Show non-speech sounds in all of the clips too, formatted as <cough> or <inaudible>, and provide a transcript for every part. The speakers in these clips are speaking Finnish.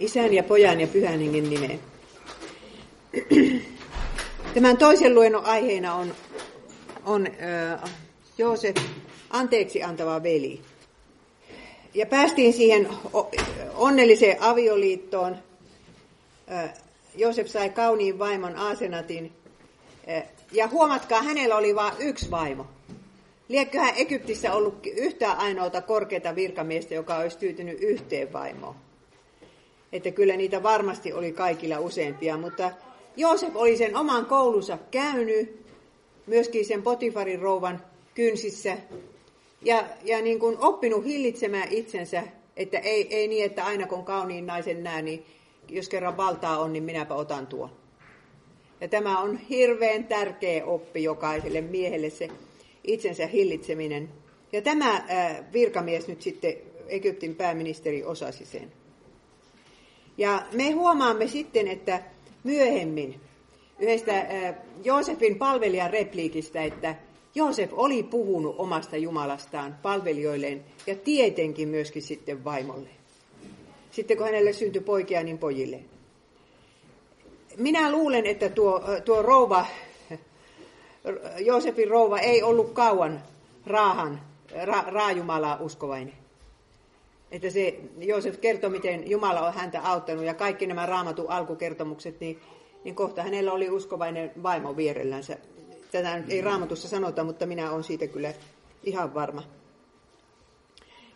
Isän ja pojan ja pyhän hengen nimeen. Tämän toisen luennon aiheena on, on äh, Joosef, anteeksi antava veli. Ja päästiin siihen onnelliseen avioliittoon. Äh, Joosef sai kauniin vaimon Aasenatin. Äh, ja huomatkaa, hänellä oli vain yksi vaimo. Liekköhän Egyptissä ollut yhtään ainoata korkeata virkamiestä, joka olisi tyytynyt yhteen vaimoon. Että kyllä niitä varmasti oli kaikilla useampia, mutta Joosef oli sen oman koulunsa käynyt, myöskin sen Potifarin rouvan kynsissä, ja, ja niin kuin oppinut hillitsemään itsensä, että ei, ei niin, että aina kun kauniin naisen näe, niin jos kerran valtaa on, niin minäpä otan tuon. Ja tämä on hirveän tärkeä oppi jokaiselle miehelle se itsensä hillitseminen. Ja tämä virkamies nyt sitten, Egyptin pääministeri, osasi sen. Ja me huomaamme sitten, että myöhemmin yhdestä Joosefin palvelijan repliikistä, että Joosef oli puhunut omasta Jumalastaan palvelijoilleen ja tietenkin myöskin sitten vaimolle. Sitten kun hänelle syntyi poikia, niin pojille. Minä luulen, että tuo, tuo rouva, Joosefin rouva ei ollut kauan raahan, ra, raajumalaa uskovainen. Että se Joosef kertoi, miten Jumala on häntä auttanut ja kaikki nämä raamatun alkukertomukset, niin, niin kohta hänellä oli uskovainen vaimo vierellänsä. Tätä ei raamatussa sanota, mutta minä olen siitä kyllä ihan varma.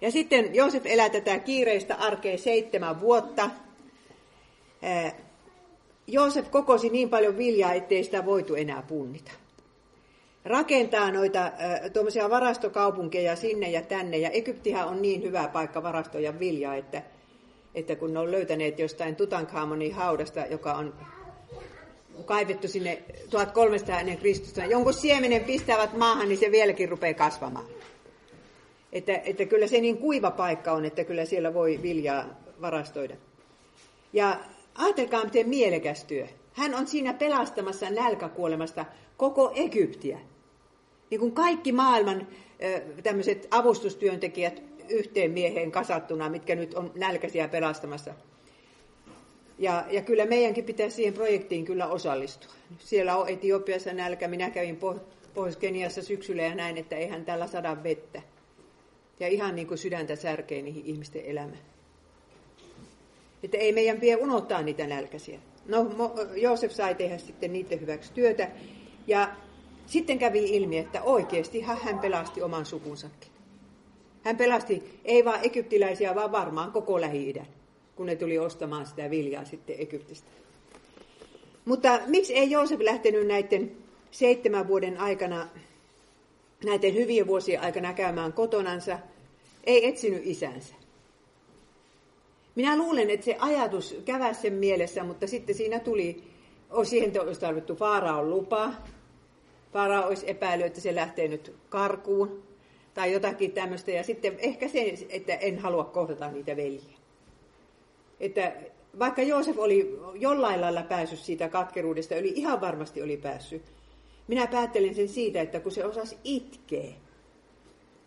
Ja sitten Joosef elää tätä kiireistä arkea seitsemän vuotta. Joosef kokosi niin paljon viljaa, ettei sitä voitu enää punnita. Rakentaa noita tuommoisia varastokaupunkeja sinne ja tänne. Ja Egyptihän on niin hyvä paikka varastoja viljaa, että, että kun ne on löytäneet jostain Tutankhamonin haudasta, joka on kaivettu sinne 1300 ennen Kristusta, jonkun siemenen pistävät maahan, niin se vieläkin rupeaa kasvamaan. Että, että kyllä se niin kuiva paikka on, että kyllä siellä voi viljaa varastoida. Ja ajatelkaa, miten mielekäs työ. Hän on siinä pelastamassa nälkäkuolemasta koko Egyptiä. Niin kuin kaikki maailman tämmöiset avustustyöntekijät yhteen mieheen kasattuna, mitkä nyt on nälkäisiä pelastamassa. Ja, ja kyllä meidänkin pitää siihen projektiin kyllä osallistua. Siellä on Etiopiassa nälkä. Minä kävin Pohjois-Keniassa syksyllä ja näin, että eihän tällä sada vettä. Ja ihan niin kuin sydäntä särkee niihin ihmisten elämään. Että ei meidän pidä unohtaa niitä nälkäisiä. No, Joosef sai tehdä sitten niiden hyväksi työtä. Ja sitten kävi ilmi, että oikeasti hän pelasti oman sukunsakin. Hän pelasti ei vain egyptiläisiä, vaan varmaan koko Lähi-idän, kun ne tuli ostamaan sitä viljaa sitten Egyptistä. Mutta miksi ei Joosef lähtenyt näiden seitsemän vuoden aikana, näiden hyvien vuosien aikana käymään kotonansa, ei etsinyt isänsä? Minä luulen, että se ajatus käväsi sen mielessä, mutta sitten siinä tuli, siihen olisi tarvittu Faaraon lupa. Faarao olisi epäily, että se lähtee nyt karkuun tai jotakin tämmöistä. Ja sitten ehkä se, että en halua kohdata niitä veljiä. Että vaikka Joosef oli jollain lailla päässyt siitä katkeruudesta, yli ihan varmasti oli päässyt. Minä päättelen sen siitä, että kun se osasi itkeä.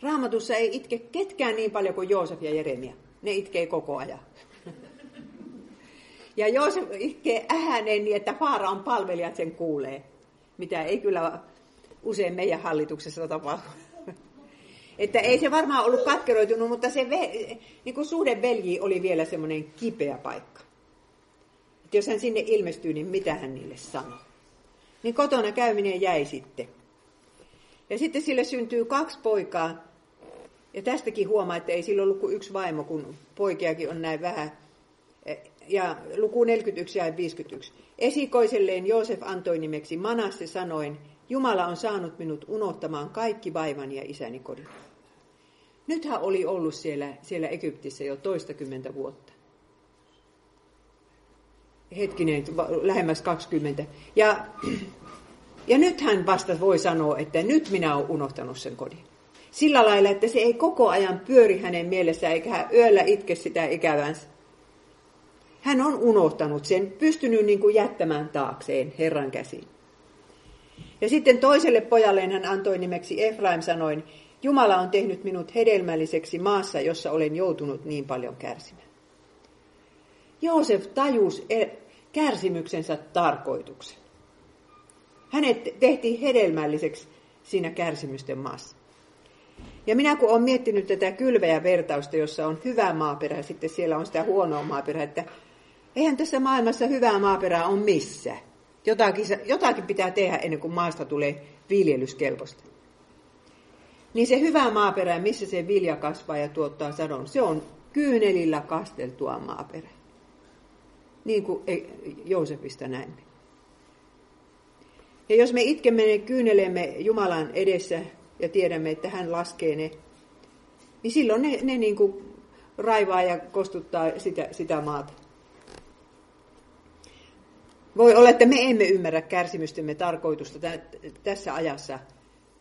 Raamatussa ei itke ketkään niin paljon kuin Joosef ja Jeremia. Ne itkee koko ajan. Ja Joosef itkee ääneen niin, että Faaraon palvelijat sen kuulee, mitä ei kyllä usein meidän hallituksessa tapahdu. <laughs> Että ei se varmaan ollut katkeroitunut, mutta se niin kuin suhde velji oli vielä semmoinen kipeä paikka. Että jos hän sinne ilmestyy, niin mitä hän niille sanoo. Niin kotona käyminen jäi sitten. Ja sitten sille syntyy kaksi poikaa. Ja tästäkin huomaa, että ei sillä ollut kuin yksi vaimo, kun poikiakin on näin vähän ja luku 41 ja 51. Esikoiselleen Joosef antoi nimeksi Manasse sanoen, Jumala on saanut minut unohtamaan kaikki vaivani ja isäni kodin. Nyt hän oli ollut siellä, siellä Egyptissä jo toistakymmentä vuotta. Hetkinen, lähemmäs 20. Ja, ja nyt hän vasta voi sanoa, että nyt minä olen unohtanut sen kodin. Sillä lailla, että se ei koko ajan pyöri hänen mielessään, eikä hän yöllä itke sitä ikävänsä hän on unohtanut sen, pystynyt niin kuin jättämään taakseen Herran käsiin. Ja sitten toiselle pojalleen hän antoi nimeksi Efraim sanoin, Jumala on tehnyt minut hedelmälliseksi maassa, jossa olen joutunut niin paljon kärsimään. Joosef tajus e- kärsimyksensä tarkoituksen. Hänet tehtiin hedelmälliseksi siinä kärsimysten maassa. Ja minä kun olen miettinyt tätä kylveä vertausta, jossa on hyvä maaperä sitten siellä on sitä huonoa maaperää, että eihän tässä maailmassa hyvää maaperää on missä. Jotakin, jotakin pitää tehdä ennen kuin maasta tulee viljelyskelpoista. Niin se hyvä maaperä, missä se vilja kasvaa ja tuottaa sadon, se on kyynelillä kasteltua maaperää. Niin kuin Joosefista näemme. Ja jos me itkemme ne kyynelemme Jumalan edessä ja tiedämme, että hän laskee ne, niin silloin ne, ne niin kuin raivaa ja kostuttaa sitä, sitä maata. Voi olla, että me emme ymmärrä kärsimystemme tarkoitusta tässä ajassa,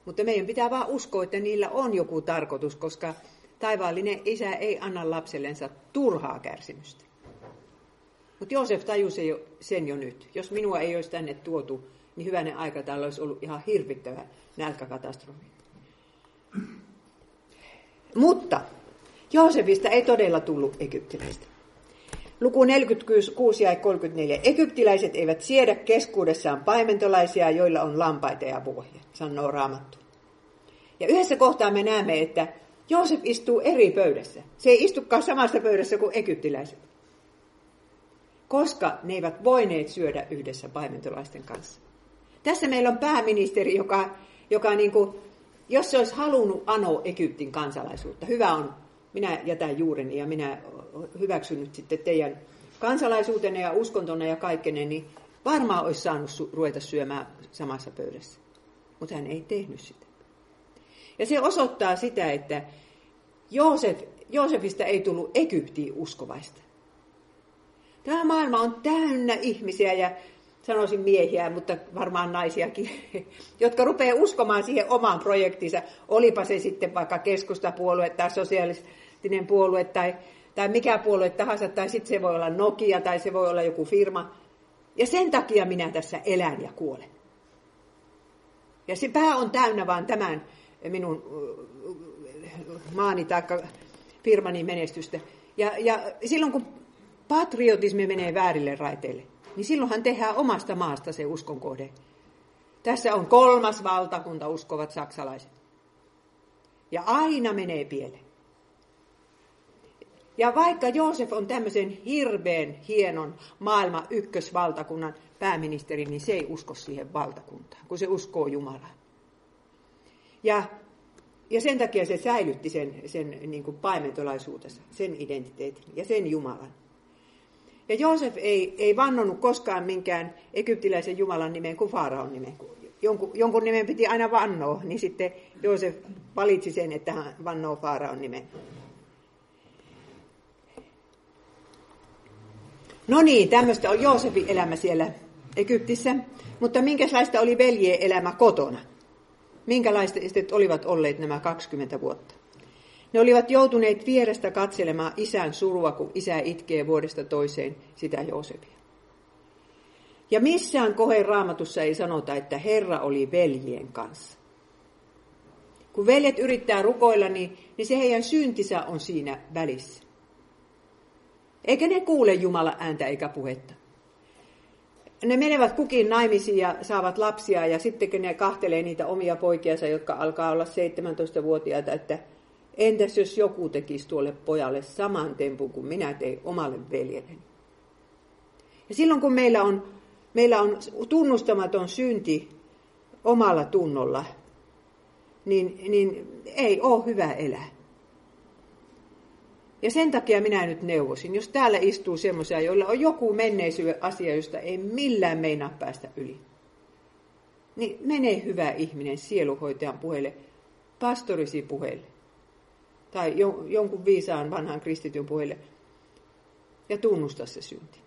mutta meidän pitää vaan uskoa, että niillä on joku tarkoitus, koska taivaallinen isä ei anna lapsellensa turhaa kärsimystä. Mutta Joosef tajusi sen jo nyt. Jos minua ei olisi tänne tuotu, niin hyvänen aika täällä olisi ollut ihan hirvittävä nälkäkatastrofi. Mutta Joosefista ei todella tullut egyptiläistä. Luku 46 ja 34. Egyptiläiset eivät siedä keskuudessaan paimentolaisia, joilla on lampaita ja vuohia, sanoo Raamattu. Ja yhdessä kohtaa me näemme, että Joosef istuu eri pöydässä. Se ei istukaan samassa pöydässä kuin egyptiläiset. Koska ne eivät voineet syödä yhdessä paimentolaisten kanssa. Tässä meillä on pääministeri, joka, joka niin kuin, jos se olisi halunnut anoa Egyptin kansalaisuutta, hyvä on, minä jätän juureni ja minä hyväksyn nyt sitten teidän kansalaisuutenne ja uskontonne ja kaikkenne, niin varmaan olisi saanut su- ruveta syömään samassa pöydässä. Mutta hän ei tehnyt sitä. Ja se osoittaa sitä, että Joosef, Joosefista ei tullut Egyptiin uskovaista. Tämä maailma on täynnä ihmisiä ja sanoisin miehiä, mutta varmaan naisiakin, <laughs> jotka rupeaa uskomaan siihen omaan projektiinsa, olipa se sitten vaikka keskustapuolue tai sosiaalistinen puolue tai, tai mikä puolue tahansa, tai sitten se voi olla Nokia tai se voi olla joku firma. Ja sen takia minä tässä elän ja kuolen. Ja se pää on täynnä vaan tämän minun maani tai firmani menestystä. Ja, ja silloin kun patriotismi menee väärille raiteille, niin silloinhan tehdään omasta maasta se uskon kohde. Tässä on kolmas valtakunta uskovat saksalaiset. Ja aina menee pieleen. Ja vaikka Joosef on tämmöisen hirveän hienon maailman ykkösvaltakunnan pääministeri, niin se ei usko siihen valtakuntaan, kun se uskoo Jumalaan. Ja, ja sen takia se säilytti sen, sen niin kuin paimentolaisuutensa, sen identiteetin ja sen Jumalan. Ja Joosef ei, ei vannonut koskaan minkään egyptiläisen Jumalan nimen kuin Faaraon nimen. Jonkun, jonkun nimen piti aina vannoa, niin sitten Joosef valitsi sen, että hän vannoo Faaraon nimen. No niin, tämmöistä on Joosefin elämä siellä Egyptissä. Mutta minkälaista oli veljeen elämä kotona? Minkälaiset olivat olleet nämä 20 vuotta? Ne olivat joutuneet vierestä katselemaan isän surua, kun isä itkee vuodesta toiseen sitä Joosefia. Ja missään koheen raamatussa ei sanota, että Herra oli veljien kanssa. Kun veljet yrittää rukoilla, niin, niin se heidän syntisä on siinä välissä. Eikä ne kuule Jumala ääntä eikä puhetta. Ne menevät kukin naimisiin ja saavat lapsia ja sitten kun ne kahtelee niitä omia poikiansa, jotka alkaa olla 17-vuotiaita, että Entäs jos joku tekisi tuolle pojalle saman tempun kuin minä tein omalle veljelleni? Ja silloin kun meillä on, meillä on tunnustamaton synti omalla tunnolla, niin, niin ei ole hyvä elää. Ja sen takia minä nyt neuvosin, jos täällä istuu semmoisia, joilla on joku menneisyyden asia, josta ei millään meinaa päästä yli, niin mene hyvä ihminen sieluhoitajan puheelle, pastorisi puheelle tai jonkun viisaan vanhan kristityn puheille ja tunnusta se synti.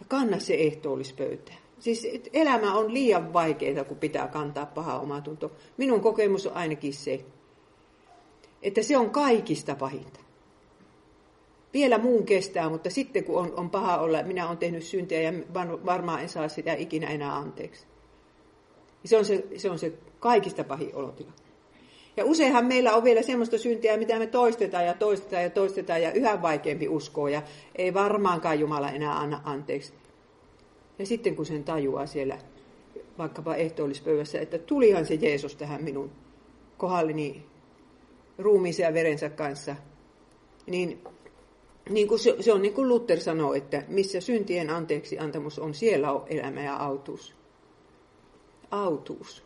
Ja kanna se ehtoollispöytään. Siis elämä on liian vaikeaa, kun pitää kantaa paha omatunto. Minun kokemus on ainakin se, että se on kaikista pahinta. Vielä muun kestää, mutta sitten kun on, on paha olla, minä olen tehnyt syntiä ja varmaan en saa sitä ikinä enää anteeksi. Se on se, se, on se kaikista pahin olotila. Ja useinhan meillä on vielä semmoista syntiä, mitä me toistetaan ja toistetaan ja toistetaan ja yhä vaikeampi uskoa ja ei varmaankaan Jumala enää anna anteeksi. Ja sitten kun sen tajuaa siellä vaikkapa ehtoollispöydässä, että tulihan se Jeesus tähän minun kohdalleni ruumiinsa ja verensä kanssa, niin, niin kuin se, se on niin kuin Luther sanoo, että missä syntien anteeksi antamus on, siellä on elämä ja autuus. Autuus.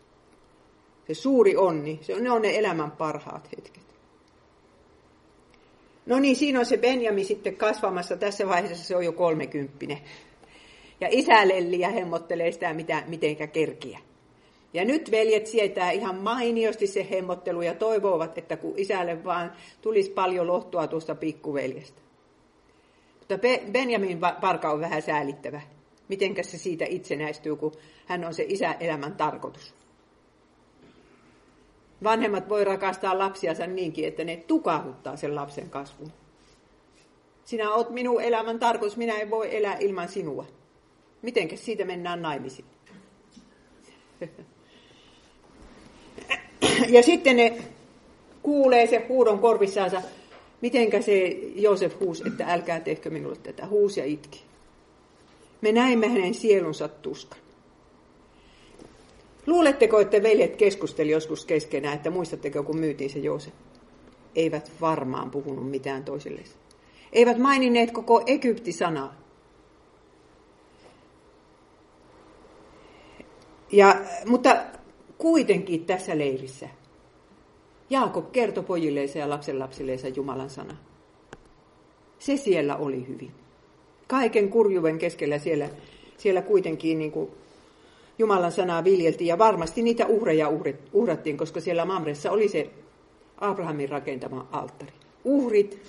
Se suuri onni, se on, ne on ne elämän parhaat hetket. No niin, siinä on se Benjamin sitten kasvamassa. Tässä vaiheessa se on jo kolmekymppinen. Ja isä lelli ja hemmottelee sitä, mitä, mitenkä kerkiä. Ja nyt veljet sietää ihan mainiosti se hemmottelu ja toivovat, että kun isälle vaan tulisi paljon lohtua tuosta pikkuveljestä. Mutta Benjamin parka on vähän säälittävä. Mitenkä se siitä itsenäistyy, kun hän on se isä elämän tarkoitus. Vanhemmat voi rakastaa lapsiansa niinkin, että ne tukahuttaa sen lapsen kasvun. Sinä olet minun elämän tarkoitus, minä en voi elää ilman sinua. Mitenkä siitä mennään naimisiin? <laughs> Ja sitten ne kuulee se huudon korvissaansa, mitenkä se Joosef huusi, että älkää tehkö minulle tätä, huus ja itki. Me näimme hänen sielunsa tuskan. Luuletteko, että veljet keskusteli joskus keskenään, että muistatteko, kun myytiin se Joosef? Eivät varmaan puhunut mitään toisille. Eivät maininneet koko Egypti-sanaa. Ja, mutta kuitenkin tässä leirissä Jaakob kertoi pojilleensa ja lapsenlapsilleensa Jumalan sana. Se siellä oli hyvin. Kaiken kurjuven keskellä siellä, siellä kuitenkin niin kuin Jumalan sanaa viljeltiin ja varmasti niitä uhreja uhrattiin, koska siellä Mamressa oli se Abrahamin rakentama alttari. Uhrit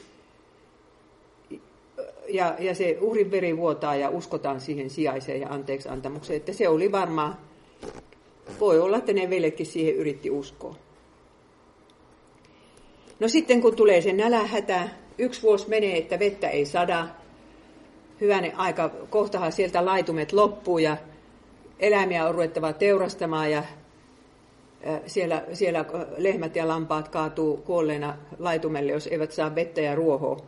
ja, ja se uhrin veri vuotaa ja uskotaan siihen sijaiseen ja anteeksi antamukseen, että se oli varmaan, voi olla, että ne veljetkin siihen yritti uskoa. No sitten kun tulee se nälähätä, yksi vuosi menee, että vettä ei sada, hyvänen aika, kohtahan sieltä laitumet loppuu ja eläimiä on ruvettava teurastamaan ja siellä, siellä lehmät ja lampaat kaatuu kuolleena laitumelle, jos eivät saa vettä ja ruohoa.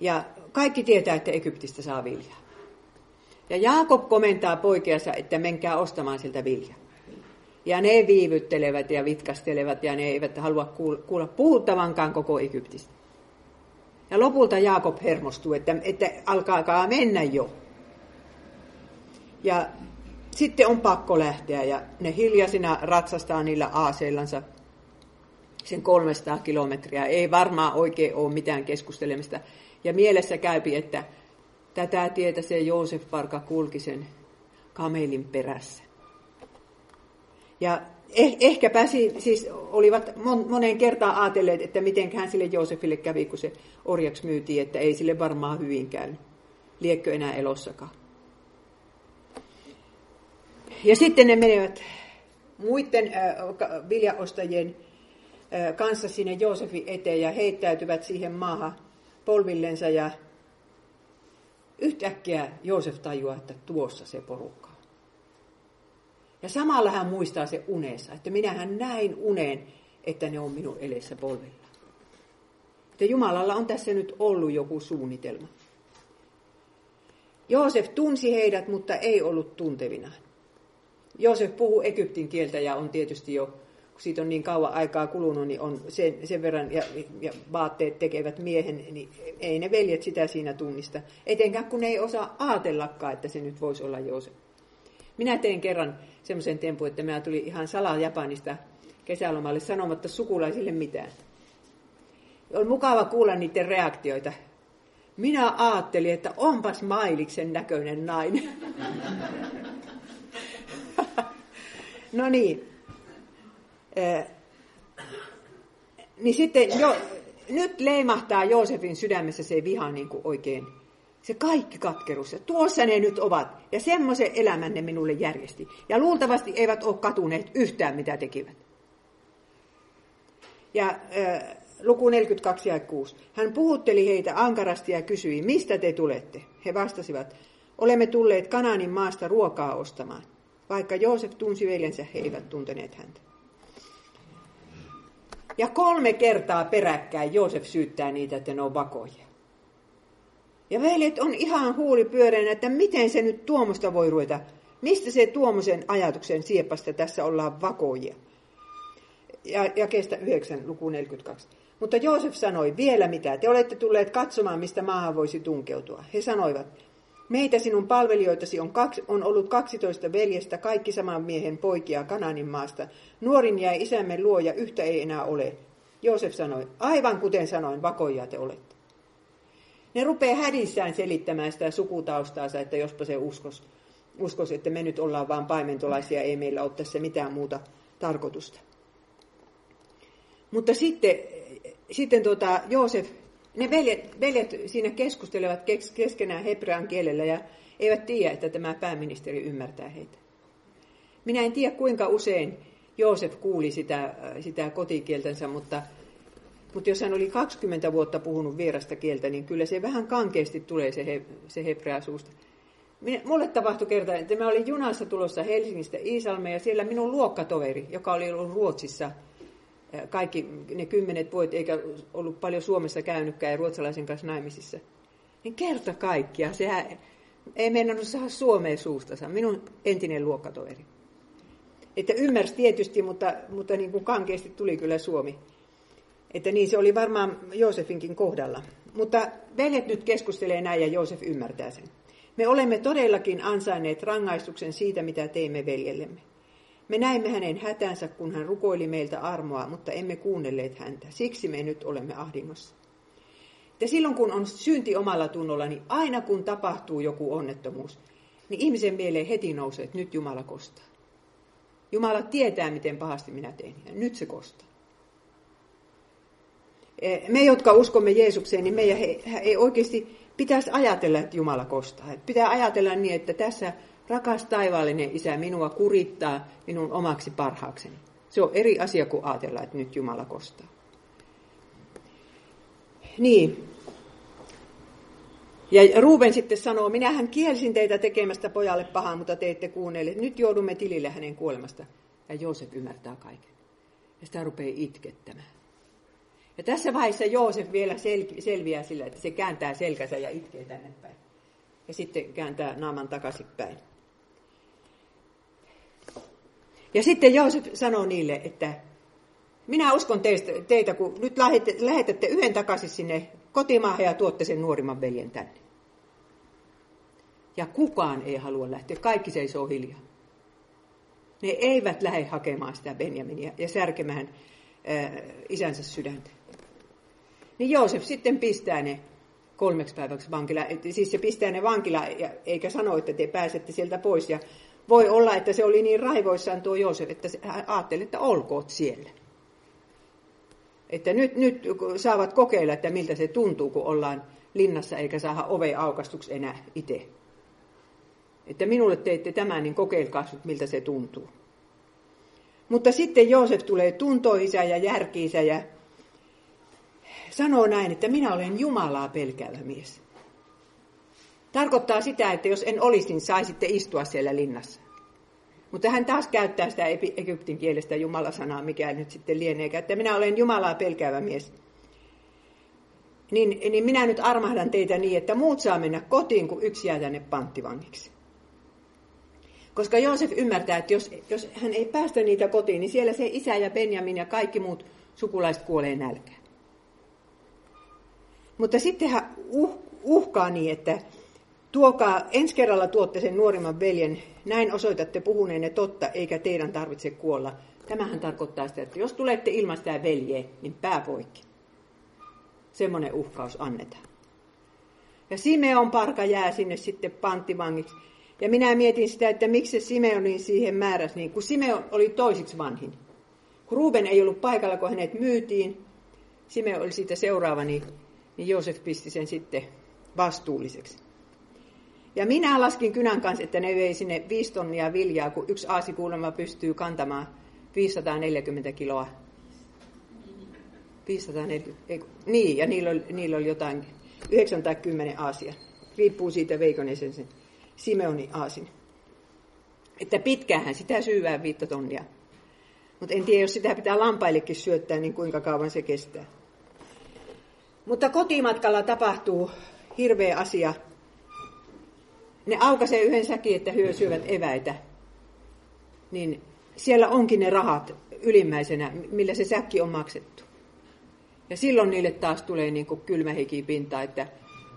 Ja kaikki tietää, että Egyptistä saa viljaa. Ja Jaakob komentaa poikiansa, että menkää ostamaan siltä viljaa. Ja ne viivyttelevät ja vitkastelevat ja ne eivät halua kuulla puhuttavankaan koko Egyptistä. Ja lopulta Jaakob hermostuu, että, että alkaakaa mennä jo. Ja sitten on pakko lähteä ja ne hiljaisina ratsastaa niillä aaseillansa sen 300 kilometriä. Ei varmaan oikein ole mitään keskustelemista. Ja mielessä käypi, että tätä tietä se Joosef Parka kulki sen kamelin perässä. Ja eh, ehkäpä siis olivat moneen kertaan ajatelleet, että miten hän sille Joosefille kävi, kun se orjaksi myytiin, että ei sille varmaan hyvin käynyt. Liekkö enää elossakaan. Ja sitten ne menevät muiden äh, viljaostajien äh, kanssa sinne Joosefin eteen ja heittäytyvät siihen maahan polvillensa ja yhtäkkiä Joosef tajuaa, että tuossa se porukka ja samalla hän muistaa se unessa, että minähän näin unen, että ne on minun edessä polvella. Että Jumalalla on tässä nyt ollut joku suunnitelma. Joosef tunsi heidät, mutta ei ollut tuntevinaan. Joosef puhuu Egyptin kieltä ja on tietysti jo, siitä on niin kauan aikaa kulunut, niin on sen, sen verran, ja, ja vaatteet tekevät miehen, niin ei ne veljet sitä siinä tunnista. Etenkään kun ei osaa ajatellakaan, että se nyt voisi olla Joosef. Minä tein kerran semmoisen tempun, että minä tuli ihan salaa Japanista kesälomalle sanomatta sukulaisille mitään. Oli mukava kuulla niiden reaktioita. Minä ajattelin, että onpas Mailiksen näköinen nainen. <laughs> no niin. Niin sitten jo, nyt leimahtaa Joosefin sydämessä se viha niin kuin oikein se kaikki katkeruus. Ja tuossa ne nyt ovat. Ja semmoisen elämän ne minulle järjesti. Ja luultavasti eivät ole katuneet yhtään, mitä tekivät. Ja äh, luku 42 ja 6. Hän puhutteli heitä ankarasti ja kysyi, mistä te tulette? He vastasivat, olemme tulleet Kanaanin maasta ruokaa ostamaan. Vaikka Joosef tunsi veljensä, he eivät tunteneet häntä. Ja kolme kertaa peräkkäin Joosef syyttää niitä, että ne on vakoja. Ja veljet on ihan huuli pyöreänä, että miten se nyt tuomosta voi ruveta. Mistä se tuomosen ajatuksen siepasta tässä ollaan vakoja? Ja, ja kestä 9, luku 42. Mutta Joosef sanoi, vielä mitä, te olette tulleet katsomaan, mistä maahan voisi tunkeutua. He sanoivat, meitä sinun palvelijoitasi on, kaksi, on ollut 12 veljestä, kaikki saman miehen poikia Kananin maasta. Nuorin jäi isämme luo ja yhtä ei enää ole. Joosef sanoi, aivan kuten sanoin, vakoja te olette. Ne rupeaa hädissään selittämään sitä sukutaustaansa, että jospa se uskos, uskos, että me nyt ollaan vain paimentolaisia, ei meillä ole tässä mitään muuta tarkoitusta. Mutta sitten, sitten tuota, Joosef, ne veljet, veljet siinä keskustelevat keskenään hebrean kielellä ja eivät tiedä, että tämä pääministeri ymmärtää heitä. Minä en tiedä, kuinka usein Joosef kuuli sitä, sitä kotikieltänsä, mutta, mutta jos hän oli 20 vuotta puhunut vierasta kieltä, niin kyllä se vähän kankeasti tulee se, he, se hebrea suusta. Minä, mulle tapahtui kerta, että mä olin junassa tulossa Helsingistä Iisalmeen ja siellä minun luokkatoveri, joka oli ollut Ruotsissa – kaikki ne kymmenet vuodet, eikä ollut paljon Suomessa käynytkään ja ruotsalaisen kanssa naimisissa. Niin kerta kaikkia, sehän ei mennä saada Suomeen suustansa, minun entinen luokkatoveri. Että ymmärsi tietysti, mutta, mutta niin kuin kankeasti tuli kyllä Suomi. Että niin se oli varmaan Joosefinkin kohdalla. Mutta veljet nyt keskustelee näin ja Joosef ymmärtää sen. Me olemme todellakin ansainneet rangaistuksen siitä, mitä teimme veljellemme. Me näimme hänen hätänsä, kun hän rukoili meiltä armoa, mutta emme kuunnelleet häntä. Siksi me nyt olemme ahdingossa. Ja silloin kun on synti omalla tunnolla, niin aina kun tapahtuu joku onnettomuus, niin ihmisen mieleen heti nousee, että nyt Jumala kostaa. Jumala tietää, miten pahasti minä tein, ja nyt se kostaa. E, me, jotka uskomme Jeesukseen, niin meidän ei oikeasti pitäisi ajatella, että Jumala kostaa. Pitää ajatella niin, että tässä Rakas taivaallinen isä, minua kurittaa minun omaksi parhaakseni. Se on eri asia kuin ajatella, että nyt Jumala kostaa. Niin. Ja Ruben sitten sanoo, minähän kielsin teitä tekemästä pojalle pahaa, mutta te ette kuunnelle. Nyt joudumme tilille hänen kuolemasta. Ja Joosef ymmärtää kaiken. Ja sitä rupeaa itkettämään. Ja tässä vaiheessa Joosef vielä sel- selviää sillä, että se kääntää selkänsä ja itkee tänne päin. Ja sitten kääntää naaman takaisin päin. Ja sitten Joosef sanoo niille, että minä uskon teistä, teitä, kun nyt lähetätte yhden takaisin sinne kotimaahan ja tuotte sen nuorimman veljen tänne. Ja kukaan ei halua lähteä, kaikki seisoo hiljaa. Ne eivät lähde hakemaan sitä Benjaminia ja särkemään ää, isänsä sydäntä. Niin Joosef sitten pistää ne kolmeksi päiväksi vankila, siis se pistää ne vankila, eikä sano, että te pääsette sieltä pois. Ja voi olla, että se oli niin raivoissaan tuo Joosef, että hän ajatteli, että olkoot siellä. Että nyt, nyt saavat kokeilla, että miltä se tuntuu, kun ollaan linnassa eikä saada ove aukastuksi enää itse. Että minulle teitte tämän, niin kokeilkaa miltä se tuntuu. Mutta sitten Joosef tulee tuntoisä ja järkiisä ja sanoo näin, että minä olen Jumalaa pelkäävä mies. Tarkoittaa sitä, että jos en olisi, niin saisitte istua siellä linnassa. Mutta hän taas käyttää sitä egyptin kielestä Jumala-sanaa, mikä nyt sitten lienee. Että minä olen Jumalaa pelkäävä mies. Niin, niin minä nyt armahdan teitä niin, että muut saa mennä kotiin, kun yksi jää tänne panttivangiksi. Koska Joosef ymmärtää, että jos, jos hän ei päästä niitä kotiin, niin siellä se isä ja Benjamin ja kaikki muut sukulaiset kuolee nälkään. Mutta sitten hän uh, uhkaa niin, että Tuokaa, ensi kerralla tuotte sen nuorimman veljen, näin osoitatte puhuneenne totta, eikä teidän tarvitse kuolla. Tämähän tarkoittaa sitä, että jos tulette ilman sitä veljeä, niin pää poikki. Semmoinen uhkaus annetaan. Ja Simeon parka jää sinne sitten panttivangiksi. Ja minä mietin sitä, että miksi se Simeonin siihen määräsi, niin kun Simeon oli toisiksi vanhin. Kun Ruben ei ollut paikalla, kun hänet myytiin, Simeon oli siitä seuraava, niin, niin Joosef pisti sen sitten vastuulliseksi. Ja minä laskin kynän kanssa, että ne vei sinne viisi tonnia viljaa, kun yksi aasikuulemma pystyy kantamaan 540 kiloa. 540, ei, niin, ja niillä oli, niillä oli jotain 9 tai 10 aasia. Riippuu siitä veikon sen, sen Simeoni aasin. Että pitkähän sitä syyvää viittä tonnia. Mutta en tiedä, jos sitä pitää lampaillekin syöttää, niin kuinka kauan se kestää. Mutta kotimatkalla tapahtuu hirveä asia. Ne aukaisee yhden säkin, että hyö syövät eväitä. Niin siellä onkin ne rahat ylimmäisenä, millä se säkki on maksettu. Ja silloin niille taas tulee niin kuin kylmä pinta, että,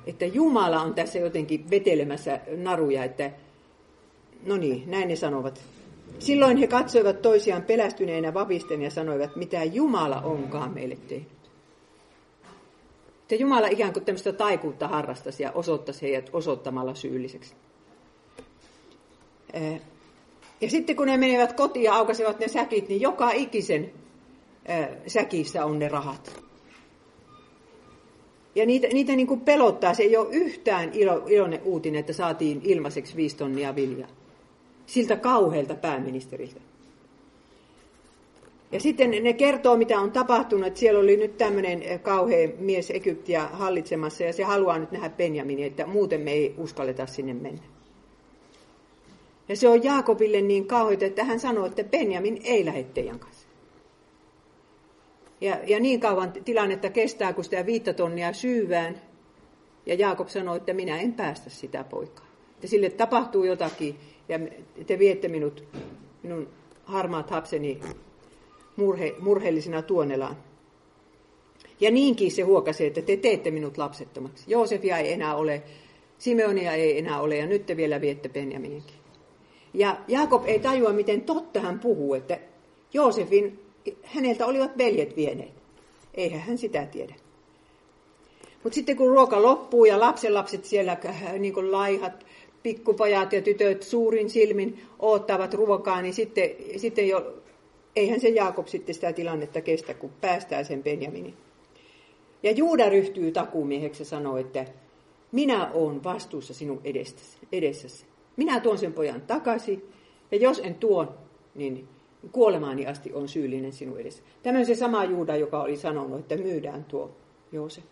että Jumala on tässä jotenkin vetelemässä naruja, että no niin, näin ne sanovat. Silloin he katsoivat toisiaan pelästyneenä vavisten ja sanoivat, mitä Jumala onkaan meille tehnyt. Että Jumala ikään kuin tämmöistä taikuutta harrastaisi ja osoittaisi heidät osoittamalla syylliseksi. Ja sitten kun ne menevät kotiin ja aukasivat ne säkit, niin joka ikisen säkissä on ne rahat. Ja niitä, niitä niin kuin pelottaa. Se ei ole yhtään ilo, iloinen uutinen, että saatiin ilmaiseksi viisi tonnia viljaa. Siltä kauhealta pääministeriltä. Ja sitten ne kertoo, mitä on tapahtunut, että siellä oli nyt tämmöinen kauhea mies Egyptiä hallitsemassa ja se haluaa nyt nähdä Benjaminin, että muuten me ei uskalleta sinne mennä. Ja se on Jaakobille niin kauheita, että hän sanoo, että Benjamin ei lähde teidän kanssa. Ja, ja niin kauan tilannetta kestää, kun sitä viittä tonnia syyvään. Ja Jaakob sanoi, että minä en päästä sitä poikaa. Että sille tapahtuu jotakin ja te viette minut, minun harmaat hapseni murhe, murheellisena tuonelaan. Ja niinkin se huokasi, että te teette minut lapsettomaksi. Joosefia ei enää ole, Simeonia ei enää ole ja nyt te vielä viette Benjaminenkin. Ja Jaakob ei tajua, miten totta hän puhuu, että Joosefin häneltä olivat veljet vieneet. Eihän hän sitä tiedä. Mutta sitten kun ruoka loppuu ja lapsenlapset siellä äh, niin kuin laihat, pikkupajat ja tytöt suurin silmin oottavat ruokaa, niin sitten, sitten jo, eihän se Jaakob sitten sitä tilannetta kestä, kun päästää sen Benjaminin. Ja Juuda ryhtyy takuumieheksi ja sanoo, että minä olen vastuussa sinun edessäsi. Minä tuon sen pojan takaisin, ja jos en tuo, niin kuolemaani asti on syyllinen sinun edessä. Tämä on se sama Juuda, joka oli sanonut, että myydään tuo Joosef.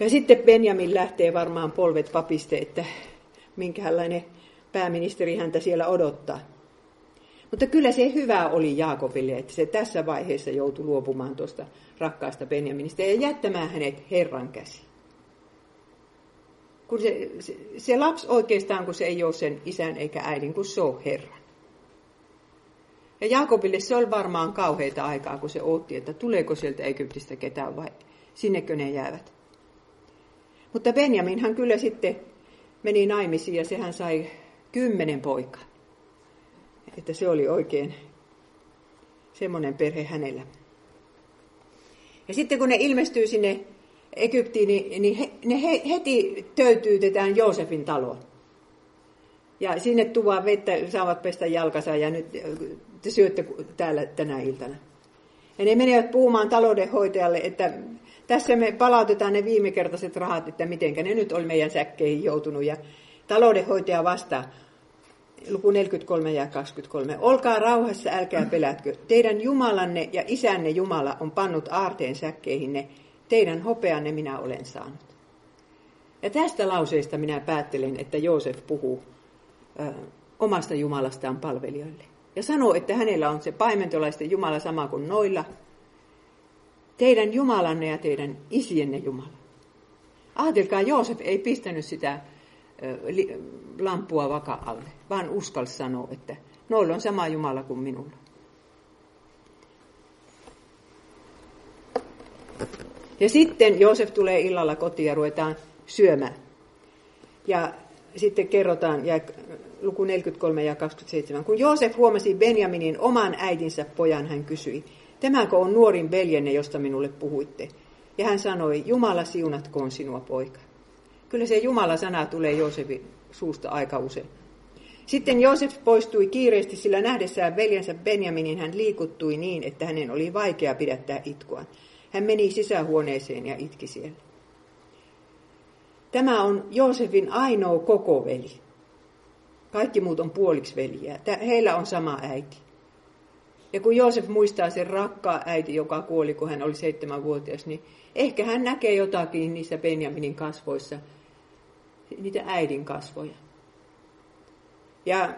Ja sitten Benjamin lähtee varmaan polvet papiste, että minkälainen pääministeri häntä siellä odottaa. Mutta kyllä se hyvä oli Jaakobille, että se tässä vaiheessa joutui luopumaan tuosta rakkaasta Benjaminista ja jättämään hänet Herran käsiin. Kun se, se, se lapsi oikeastaan, kun se ei ole sen isän eikä äidin, kun se on Herran. Ja Jaakobille se oli varmaan kauheita aikaa, kun se otti, että tuleeko sieltä Egyptistä ketään vai sinnekö ne jäävät. Mutta Benjaminhan kyllä sitten meni naimisiin ja sehän sai kymmenen poikaa. Että se oli oikein semmoinen perhe hänellä. Ja sitten kun ne ilmestyy sinne Egyptiin, niin, niin he, ne he, heti töytyytetään Joosefin taloon. Ja sinne tuvaan vettä, saavat pestä jalkansa ja nyt te syötte täällä tänä iltana. Ja ne menevät puhumaan taloudenhoitajalle, että tässä me palautetaan ne viimekertaiset rahat, että mitenkä ne nyt oli meidän säkkeihin joutunut. Ja taloudenhoitaja vastaa, luku 43 ja 23. Olkaa rauhassa, älkää pelätkö. Teidän Jumalanne ja isänne Jumala on pannut aarteen säkkeihinne. Teidän hopeanne minä olen saanut. Ja tästä lauseesta minä päättelen, että Joosef puhuu ö, omasta Jumalastaan palvelijoille ja sanoo, että hänellä on se paimentolaisten Jumala sama kuin noilla. Teidän Jumalanne ja teidän isienne Jumala. Ajatelkaa, Joosef ei pistänyt sitä lampua vaka alle, vaan uskal sanoa, että noilla on sama Jumala kuin minulla. Ja sitten Joosef tulee illalla kotiin ja ruvetaan syömään. Ja sitten kerrotaan, ja luku 43 ja 27. Kun Joosef huomasi Benjaminin oman äidinsä pojan, hän kysyi, tämäkö on nuorin veljenne, josta minulle puhuitte? Ja hän sanoi, Jumala siunatkoon sinua poika. Kyllä se Jumala-sana tulee Joosefin suusta aika usein. Sitten Joosef poistui kiireesti, sillä nähdessään veljensä Benjaminin hän liikuttui niin, että hänen oli vaikea pidättää itkua. Hän meni sisähuoneeseen ja itki siellä. Tämä on Joosefin ainoa koko veli. Kaikki muut on puoliksi veljiä. Heillä on sama äiti. Ja kun Joosef muistaa sen rakkaa äiti, joka kuoli, kun hän oli seitsemänvuotias, niin ehkä hän näkee jotakin niissä Benjaminin kasvoissa, niitä äidin kasvoja. Ja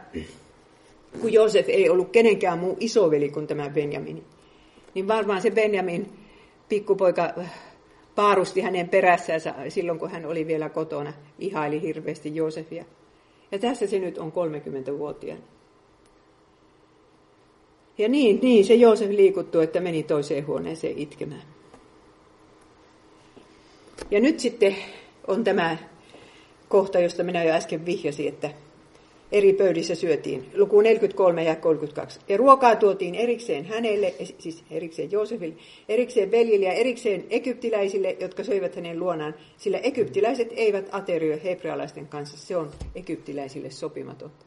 kun Joosef ei ollut kenenkään muu isoveli kuin tämä Benjamin, niin varmaan se Benjamin pikkupoika paarusti hänen perässänsä silloin, kun hän oli vielä kotona, ihaili hirveästi Joosefia. Ja tässä se nyt on 30-vuotiaana. Ja niin, niin se Joosef liikuttu, että meni toiseen huoneeseen itkemään. Ja nyt sitten on tämä kohta, josta minä jo äsken vihjasin, että eri pöydissä syötiin. Luku 43 ja 32. Ja ruokaa tuotiin erikseen hänelle, siis erikseen Joosefille, erikseen veljille ja erikseen egyptiläisille, jotka söivät hänen luonaan, sillä egyptiläiset eivät aterioi hebrealaisten kanssa. Se on egyptiläisille sopimatonta.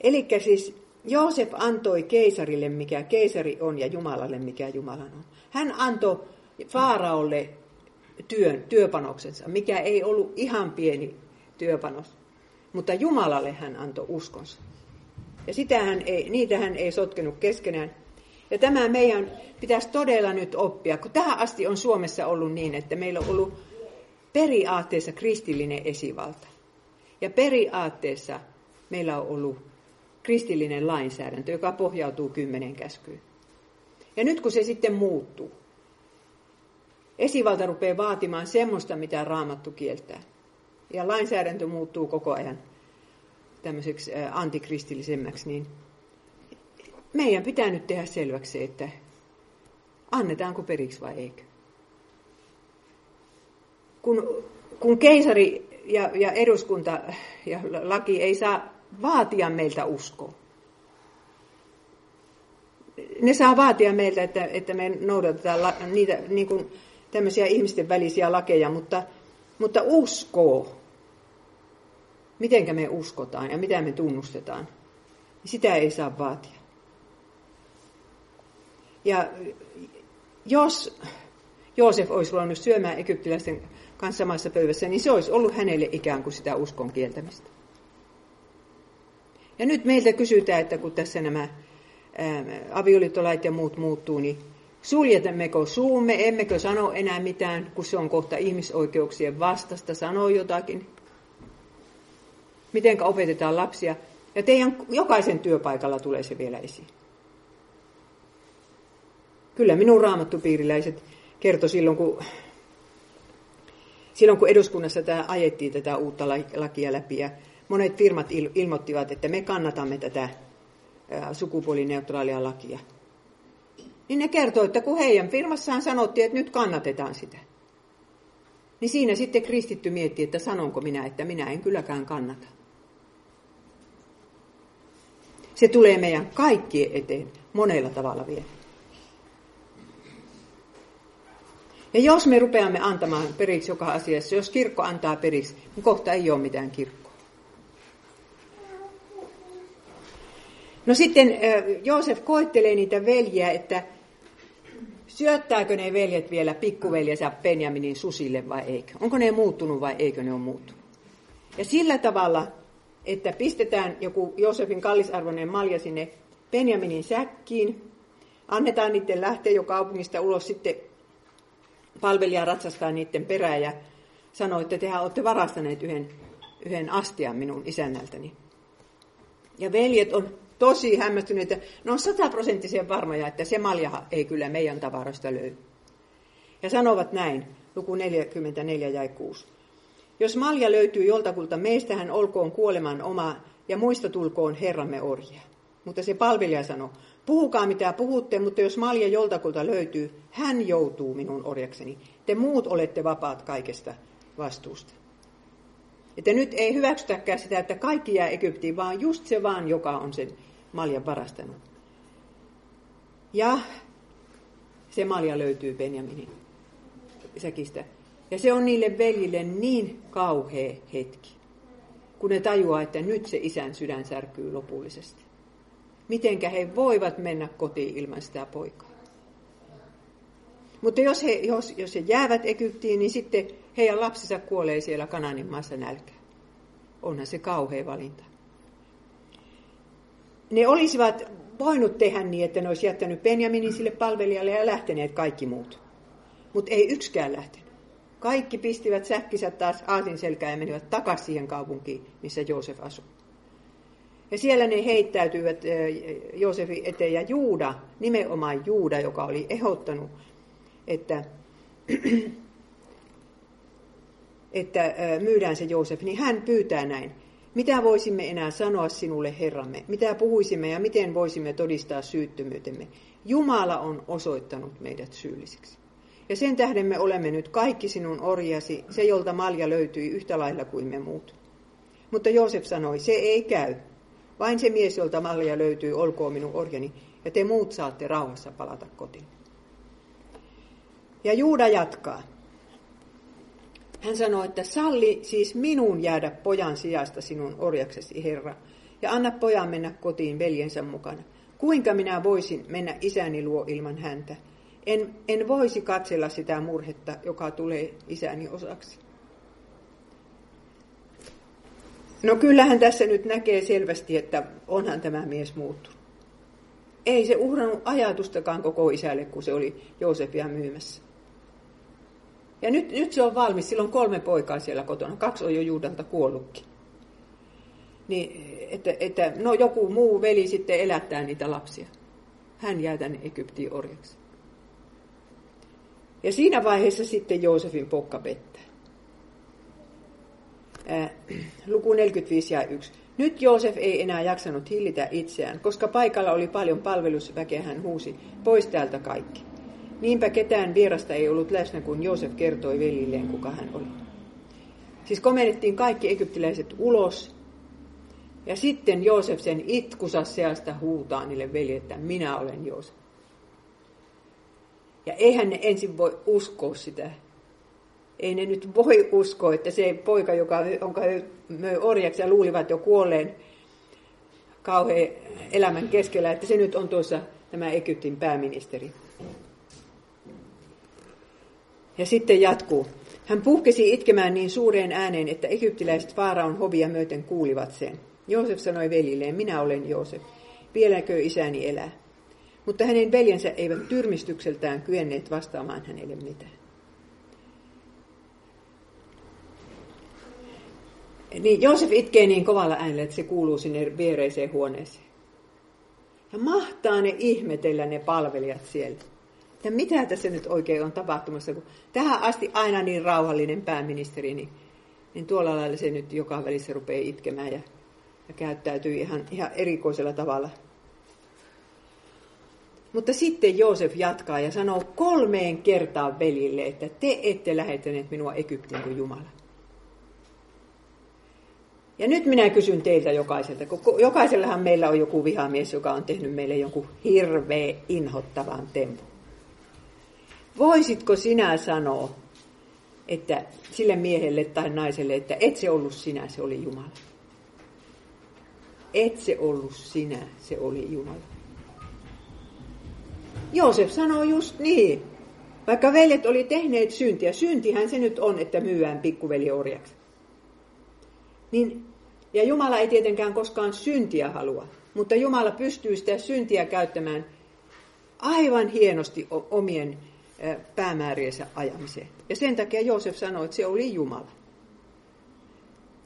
Eli siis Joosef antoi keisarille, mikä keisari on, ja Jumalalle, mikä Jumalan on. Hän antoi Faaraolle työn, työpanoksensa, mikä ei ollut ihan pieni työpanos. Mutta Jumalalle hän antoi uskonsa. Ja sitähän ei, niitä hän ei sotkenut keskenään. Ja tämä meidän pitäisi todella nyt oppia, kun tähän asti on Suomessa ollut niin, että meillä on ollut periaatteessa kristillinen esivalta. Ja periaatteessa meillä on ollut kristillinen lainsäädäntö, joka pohjautuu kymmenen käskyyn. Ja nyt kun se sitten muuttuu, esivalta rupeaa vaatimaan semmoista, mitä raamattu kieltää. Ja lainsäädäntö muuttuu koko ajan tämmöiseksi antikristillisemmäksi, niin meidän pitää nyt tehdä selväksi se, että annetaanko periksi vai eikö. Kun, kun keisari ja, ja eduskunta ja laki ei saa vaatia meiltä uskoa. Ne saa vaatia meiltä, että, että me noudatetaan la, niitä niin kuin, tämmöisiä ihmisten välisiä lakeja, mutta, mutta uskoo, mitenkä me uskotaan ja mitä me tunnustetaan, sitä ei saa vaatia. Ja jos Joosef olisi ruvennut syömään egyptiläisten kanssa samassa pöydässä, niin se olisi ollut hänelle ikään kuin sitä uskon kieltämistä. Ja nyt meiltä kysytään, että kun tässä nämä avioliittolait ja muut muuttuu, niin Suljetammeko suumme, emmekö sano enää mitään, kun se on kohta ihmisoikeuksien vastasta, sanoo jotakin. Mitenkä opetetaan lapsia. Ja teidän jokaisen työpaikalla tulee se vielä esiin. Kyllä minun raamattupiiriläiset kertoi silloin, kun, silloin, kun eduskunnassa tämä ajettiin tätä uutta lakia läpi. Ja monet firmat ilmoittivat, että me kannatamme tätä sukupuolineutraalia lakia niin ne kertoo, että kun heidän firmassaan sanottiin, että nyt kannatetaan sitä. Niin siinä sitten kristitty miettii, että sanonko minä, että minä en kylläkään kannata. Se tulee meidän kaikkien eteen monella tavalla vielä. Ja jos me rupeamme antamaan periksi joka asiassa, jos kirkko antaa periksi, niin kohta ei ole mitään kirkkoa. No sitten Joosef koettelee niitä veljiä, että syöttääkö ne veljet vielä pikkuveljensä Benjaminin susille vai eikö? Onko ne muuttunut vai eikö ne ole muuttunut? Ja sillä tavalla, että pistetään joku Josefin kallisarvoinen malja sinne Benjaminin säkkiin, annetaan niiden lähteä jo kaupungista ulos, sitten palvelija ratsastaa niiden perään ja sanoo, että tehän olette varastaneet yhden, yhden astian minun isännältäni. Ja veljet on tosi hämmästyneitä. Ne on sataprosenttisen varmoja, että se malja ei kyllä meidän tavaroista löydy. Ja sanovat näin, luku 44 ja 6. Jos malja löytyy joltakulta, meistähän olkoon kuoleman oma ja muista tulkoon Herramme orjia. Mutta se palvelija sanoi, puhukaa mitä puhutte, mutta jos malja joltakulta löytyy, hän joutuu minun orjakseni. Te muut olette vapaat kaikesta vastuusta. Että nyt ei hyväksytäkään sitä, että kaikki jää Egyptiin, vaan just se vaan, joka on sen maljan varastanut. Ja se malja löytyy Benjaminin säkistä. Ja se on niille veljille niin kauhea hetki, kun ne tajuaa, että nyt se isän sydän särkyy lopullisesti. Mitenkä he voivat mennä kotiin ilman sitä poikaa. Mutta jos he, jos, jos he jäävät Egyptiin, niin sitten heidän lapsensa kuolee siellä Kananin maassa nälkään. Onhan se kauhea valinta ne olisivat voinut tehdä niin, että ne olisi jättänyt Benjaminin sille palvelijalle ja lähteneet kaikki muut. Mutta ei yksikään lähtenyt. Kaikki pistivät säkkisä taas aasin selkään ja menivät takaisin siihen kaupunkiin, missä Joosef asui. Ja siellä ne heittäytyivät Joosefin eteen ja Juuda, nimenomaan Juuda, joka oli ehdottanut, että, <clears throat> että myydään se Joosef, niin hän pyytää näin. Mitä voisimme enää sanoa sinulle, Herramme? Mitä puhuisimme ja miten voisimme todistaa syyttömyytemme? Jumala on osoittanut meidät syyllisiksi. Ja sen tähden me olemme nyt kaikki sinun orjasi, se jolta malja löytyi yhtä lailla kuin me muut. Mutta Joosef sanoi, se ei käy. Vain se mies, jolta malja löytyy, olkoon minun orjani, ja te muut saatte rauhassa palata kotiin. Ja Juuda jatkaa. Hän sanoi, että salli siis minun jäädä pojan sijasta sinun orjaksesi, Herra, ja anna pojan mennä kotiin veljensä mukana. Kuinka minä voisin mennä isäni luo ilman häntä? En, en voisi katsella sitä murhetta, joka tulee isäni osaksi. No kyllähän tässä nyt näkee selvästi, että onhan tämä mies muuttunut. Ei se uhrannut ajatustakaan koko isälle, kun se oli Joosefia myymässä. Ja nyt, nyt se on valmis, sillä on kolme poikaa siellä kotona, kaksi on jo Juudalta kuollutkin. Niin, että, että no joku muu veli sitten elättää niitä lapsia. Hän jää tänne Egyptiin orjaksi. Ja siinä vaiheessa sitten Joosefin pokka pettää. Ää, <clears throat> luku 45 ja 1. Nyt Joosef ei enää jaksanut hillitä itseään, koska paikalla oli paljon palvelusväkeä, hän huusi, pois täältä kaikki. Niinpä ketään vierasta ei ollut läsnä, kun Joosef kertoi velilleen, kuka hän oli. Siis komennettiin kaikki egyptiläiset ulos, ja sitten Joosef sen itkusa seasta huutaa niille veljet, että minä olen Joosef. Ja eihän ne ensin voi uskoa sitä. Ei ne nyt voi uskoa, että se poika, joka, jonka möi orjaksi ja luulivat jo kuolleen kauhean elämän keskellä, että se nyt on tuossa tämä Egyptin pääministeri. Ja sitten jatkuu. Hän puhkesi itkemään niin suureen ääneen, että egyptiläiset Faaraon hovia myöten kuulivat sen. Joosef sanoi velilleen, minä olen Joosef, vieläkö isäni elää? Mutta hänen veljensä eivät tyrmistykseltään kyenneet vastaamaan hänelle mitään. Niin Joosef itkee niin kovalla äänellä, että se kuuluu sinne viereiseen huoneeseen. Ja mahtaa ne ihmetellä ne palvelijat siellä. Että mitä tässä nyt oikein on tapahtumassa, kun tähän asti aina niin rauhallinen pääministeri, niin, niin tuolla lailla se nyt joka välissä rupeaa itkemään ja, ja käyttäytyy ihan, ihan erikoisella tavalla. Mutta sitten Joosef jatkaa ja sanoo kolmeen kertaan velille, että te ette lähettäneet minua Egyptiin kuin Jumala. Ja nyt minä kysyn teiltä jokaiselta, kun jokaisellahan meillä on joku vihamies, joka on tehnyt meille jonkun hirveä inhottavan tempun. Voisitko sinä sanoa, että sille miehelle tai naiselle, että et se ollut sinä, se oli Jumala? Et se ollut sinä, se oli Jumala. Joosef sanoi just niin. Vaikka veljet oli tehneet syntiä, syntihän se nyt on, että myyään pikkuveli orjaksi. Niin, ja Jumala ei tietenkään koskaan syntiä halua, mutta Jumala pystyy sitä syntiä käyttämään aivan hienosti omien päämääriensä ajamiseen. Ja sen takia Joosef sanoi, että se oli Jumala.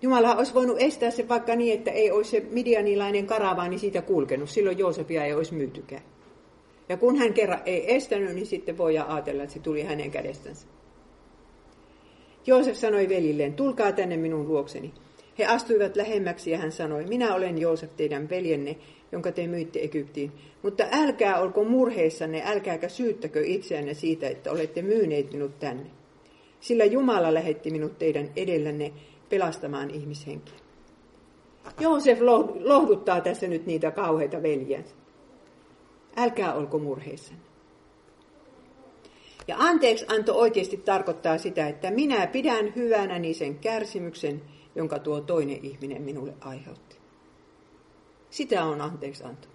Jumala olisi voinut estää se vaikka niin, että ei olisi se midianilainen karavaani siitä kulkenut. Silloin Joosefia ei olisi myytykään. Ja kun hän kerran ei estänyt, niin sitten voi ajatella, että se tuli hänen kädestänsä. Joosef sanoi velilleen, tulkaa tänne minun luokseni. He astuivat lähemmäksi ja hän sanoi, minä olen Joosef teidän veljenne, jonka te myitte Egyptiin. Mutta älkää olko murheissanne, älkääkä syyttäkö itseänne siitä, että olette myyneet minut tänne. Sillä Jumala lähetti minut teidän edellänne pelastamaan ihmishenkiä. Joosef lohduttaa tässä nyt niitä kauheita veljiä. Älkää olko murheissanne. Ja anteeksi anto oikeasti tarkoittaa sitä, että minä pidän hyvänäni sen kärsimyksen, jonka tuo toinen ihminen minulle aiheutti. Sitä on anteeksi anto.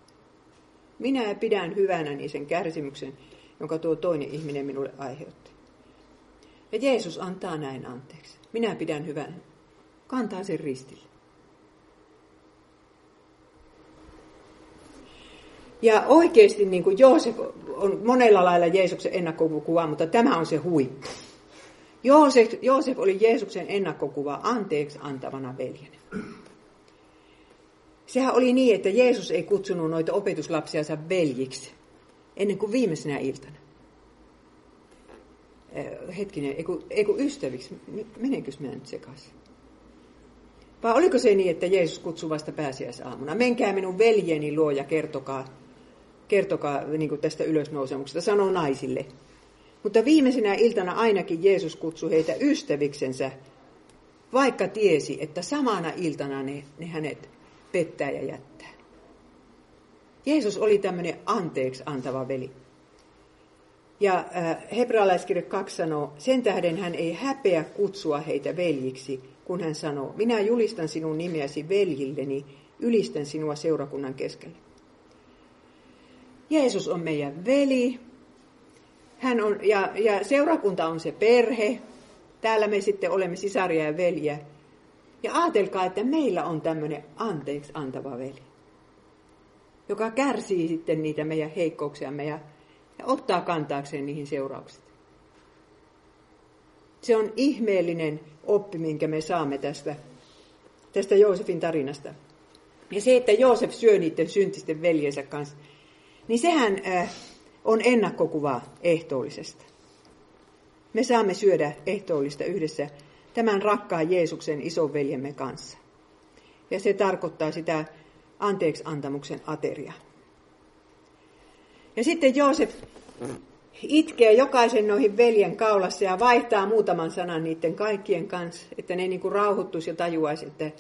Minä pidän hyvänäni sen kärsimyksen, jonka tuo toinen ihminen minulle aiheutti. Ja Jeesus antaa näin anteeksi. Minä pidän hyvän. Kantaa sen ristille. Ja oikeasti niin kuin Joosef on monella lailla Jeesuksen ennakkokuva, mutta tämä on se huippu. Joosef, Joosef oli Jeesuksen ennakkokuva anteeksi antavana veljenä. Sehän oli niin, että Jeesus ei kutsunut noita opetuslapsiansa veljiksi ennen kuin viimeisenä iltana. Hetkinen, ei kun, ei kun ystäviksi. Menenkö minä nyt sekaisin? Vai oliko se niin, että Jeesus kutsui vasta pääsiäisaamuna? Menkää minun veljeni luo ja kertokaa, kertokaa niin tästä ylösnousemuksesta, sanoo naisille. Mutta viimeisenä iltana ainakin Jeesus kutsui heitä ystäviksensä, vaikka tiesi, että samana iltana ne, ne hänet pettää ja jättää. Jeesus oli tämmöinen anteeksi antava veli. Ja äh, hebrealaiskirja 2 sanoo, sen tähden hän ei häpeä kutsua heitä veljiksi, kun hän sanoo, minä julistan sinun nimeäsi veljilleni, ylistän sinua seurakunnan keskellä. Jeesus on meidän veli, hän on, ja, ja seurakunta on se perhe, täällä me sitten olemme sisaria ja veljiä. Ja ajatelkaa, että meillä on tämmöinen anteeksi antava veli, joka kärsii sitten niitä meidän heikkouksiamme ja, ja ottaa kantaakseen niihin seuraukset. Se on ihmeellinen oppi, minkä me saamme tästä, tästä Joosefin tarinasta. Ja se, että Joosef syö niiden syntisten veljensä kanssa, niin sehän äh, on ennakkokuva ehtoollisesta. Me saamme syödä ehtoollista yhdessä tämän rakkaan Jeesuksen isonveljemme kanssa. Ja se tarkoittaa sitä anteeksi antamuksen ateria. Ja sitten Joosef itkee jokaisen noihin veljen kaulassa ja vaihtaa muutaman sanan niiden kaikkien kanssa, että ne niin rauhoittuisi ja tajuaisi, että,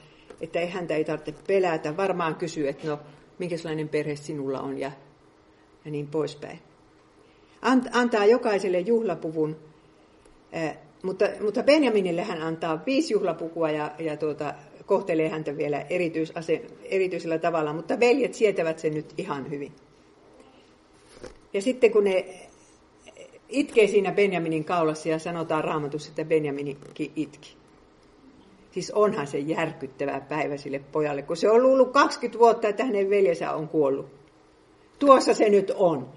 että ei häntä ei tarvitse pelätä. Varmaan kysyy, että no, minkälainen perhe sinulla on ja, ja niin poispäin. Antaa jokaiselle juhlapuvun, mutta, mutta Benjaminille hän antaa viisi juhlapukua ja, ja tuota, kohtelee häntä vielä erityisase, erityisellä tavalla, mutta veljet sietävät sen nyt ihan hyvin. Ja sitten kun ne itkee siinä Benjaminin kaulassa ja sanotaan raamatussa, että Benjaminkin itki. Siis onhan se järkyttävä päivä sille pojalle, kun se on luullut 20 vuotta, että hänen veljensä on kuollut. Tuossa se nyt on.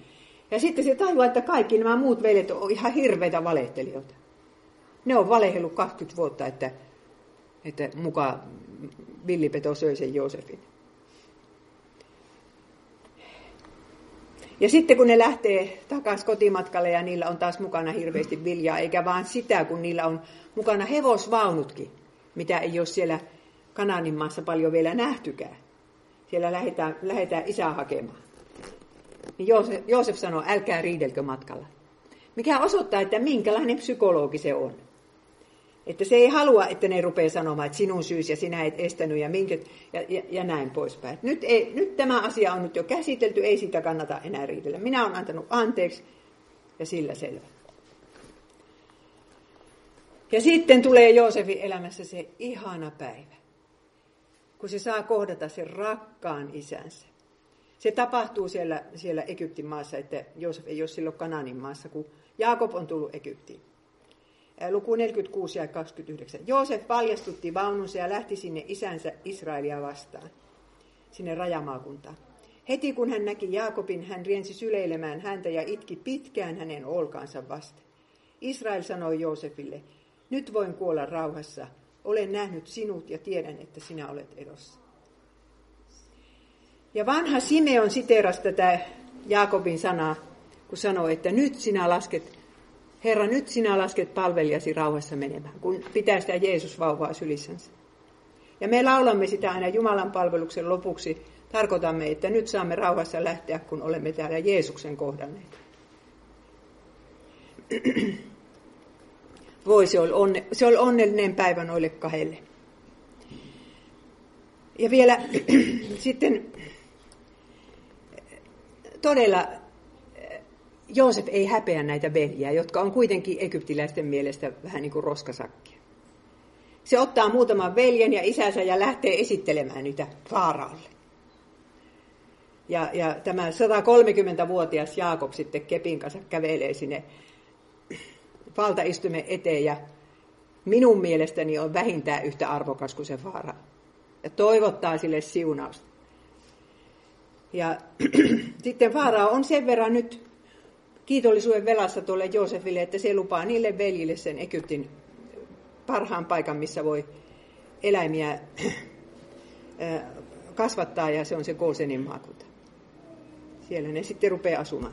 Ja sitten se tajuaa, että kaikki nämä muut veljet on ihan hirveitä valehtelijoita. Ne on valehellut 20 vuotta, että, että muka villipeto söi sen Joosefin. Ja sitten kun ne lähtee takaisin kotimatkalle ja niillä on taas mukana hirveästi viljaa, eikä vaan sitä, kun niillä on mukana hevosvaunutkin, mitä ei ole siellä Kananin maassa paljon vielä nähtykään. Siellä lähdetään, lähdetään isää hakemaan. Niin Joosef, Joosef sanoo, älkää riidelkö matkalla. Mikä osoittaa, että minkälainen psykologi se on. Että se ei halua, että ne rupeaa sanomaan, että sinun syysi ja sinä et estänyt ja, minkä, ja, ja, ja näin poispäin. Nyt, ei, nyt tämä asia on nyt jo käsitelty, ei sitä kannata enää riidellä. Minä olen antanut anteeksi ja sillä selvä. Ja sitten tulee Joosefin elämässä se ihana päivä, kun se saa kohdata sen rakkaan isänsä. Se tapahtuu siellä, siellä Egyptin maassa, että Joosef ei ole silloin Kananin maassa, kun Jaakob on tullut Egyptiin luku 46 ja 29. Joosef paljastutti vaununsa ja lähti sinne isänsä Israelia vastaan, sinne rajamaakuntaan. Heti kun hän näki Jaakobin, hän riensi syleilemään häntä ja itki pitkään hänen olkaansa vasten. Israel sanoi Joosefille, nyt voin kuolla rauhassa. Olen nähnyt sinut ja tiedän, että sinä olet edossa. Ja vanha Simeon siteerasi tätä Jaakobin sanaa, kun sanoi, että nyt sinä lasket Herra, nyt sinä lasket palvelijasi rauhassa menemään, kun pitää sitä Jeesus vauvaa sylissänsä. Ja me laulamme sitä aina Jumalan palveluksen lopuksi. Tarkoitamme, että nyt saamme rauhassa lähteä, kun olemme täällä Jeesuksen kohdanneet. <clears throat> Voi, se oli, onne, se oli onnellinen päivä noille kahdelle. Ja vielä <clears throat> sitten todella Joosef ei häpeä näitä veljiä, jotka on kuitenkin egyptiläisten mielestä vähän niin kuin roskasakkia. Se ottaa muutaman veljen ja isänsä ja lähtee esittelemään niitä Faaraalle. Ja, ja tämä 130-vuotias Jaakob sitten kepin kanssa kävelee sinne valtaistumen eteen ja minun mielestäni on vähintään yhtä arvokas kuin se Faara. Ja toivottaa sille siunausta. Ja <clears throat> sitten Faara on sen verran nyt kiitollisuuden velassa tuolle Joosefille, että se lupaa niille veljille sen Egyptin parhaan paikan, missä voi eläimiä <clears throat> kasvattaa ja se on se Gosenin maakunta. Siellä ne sitten rupeaa asumaan.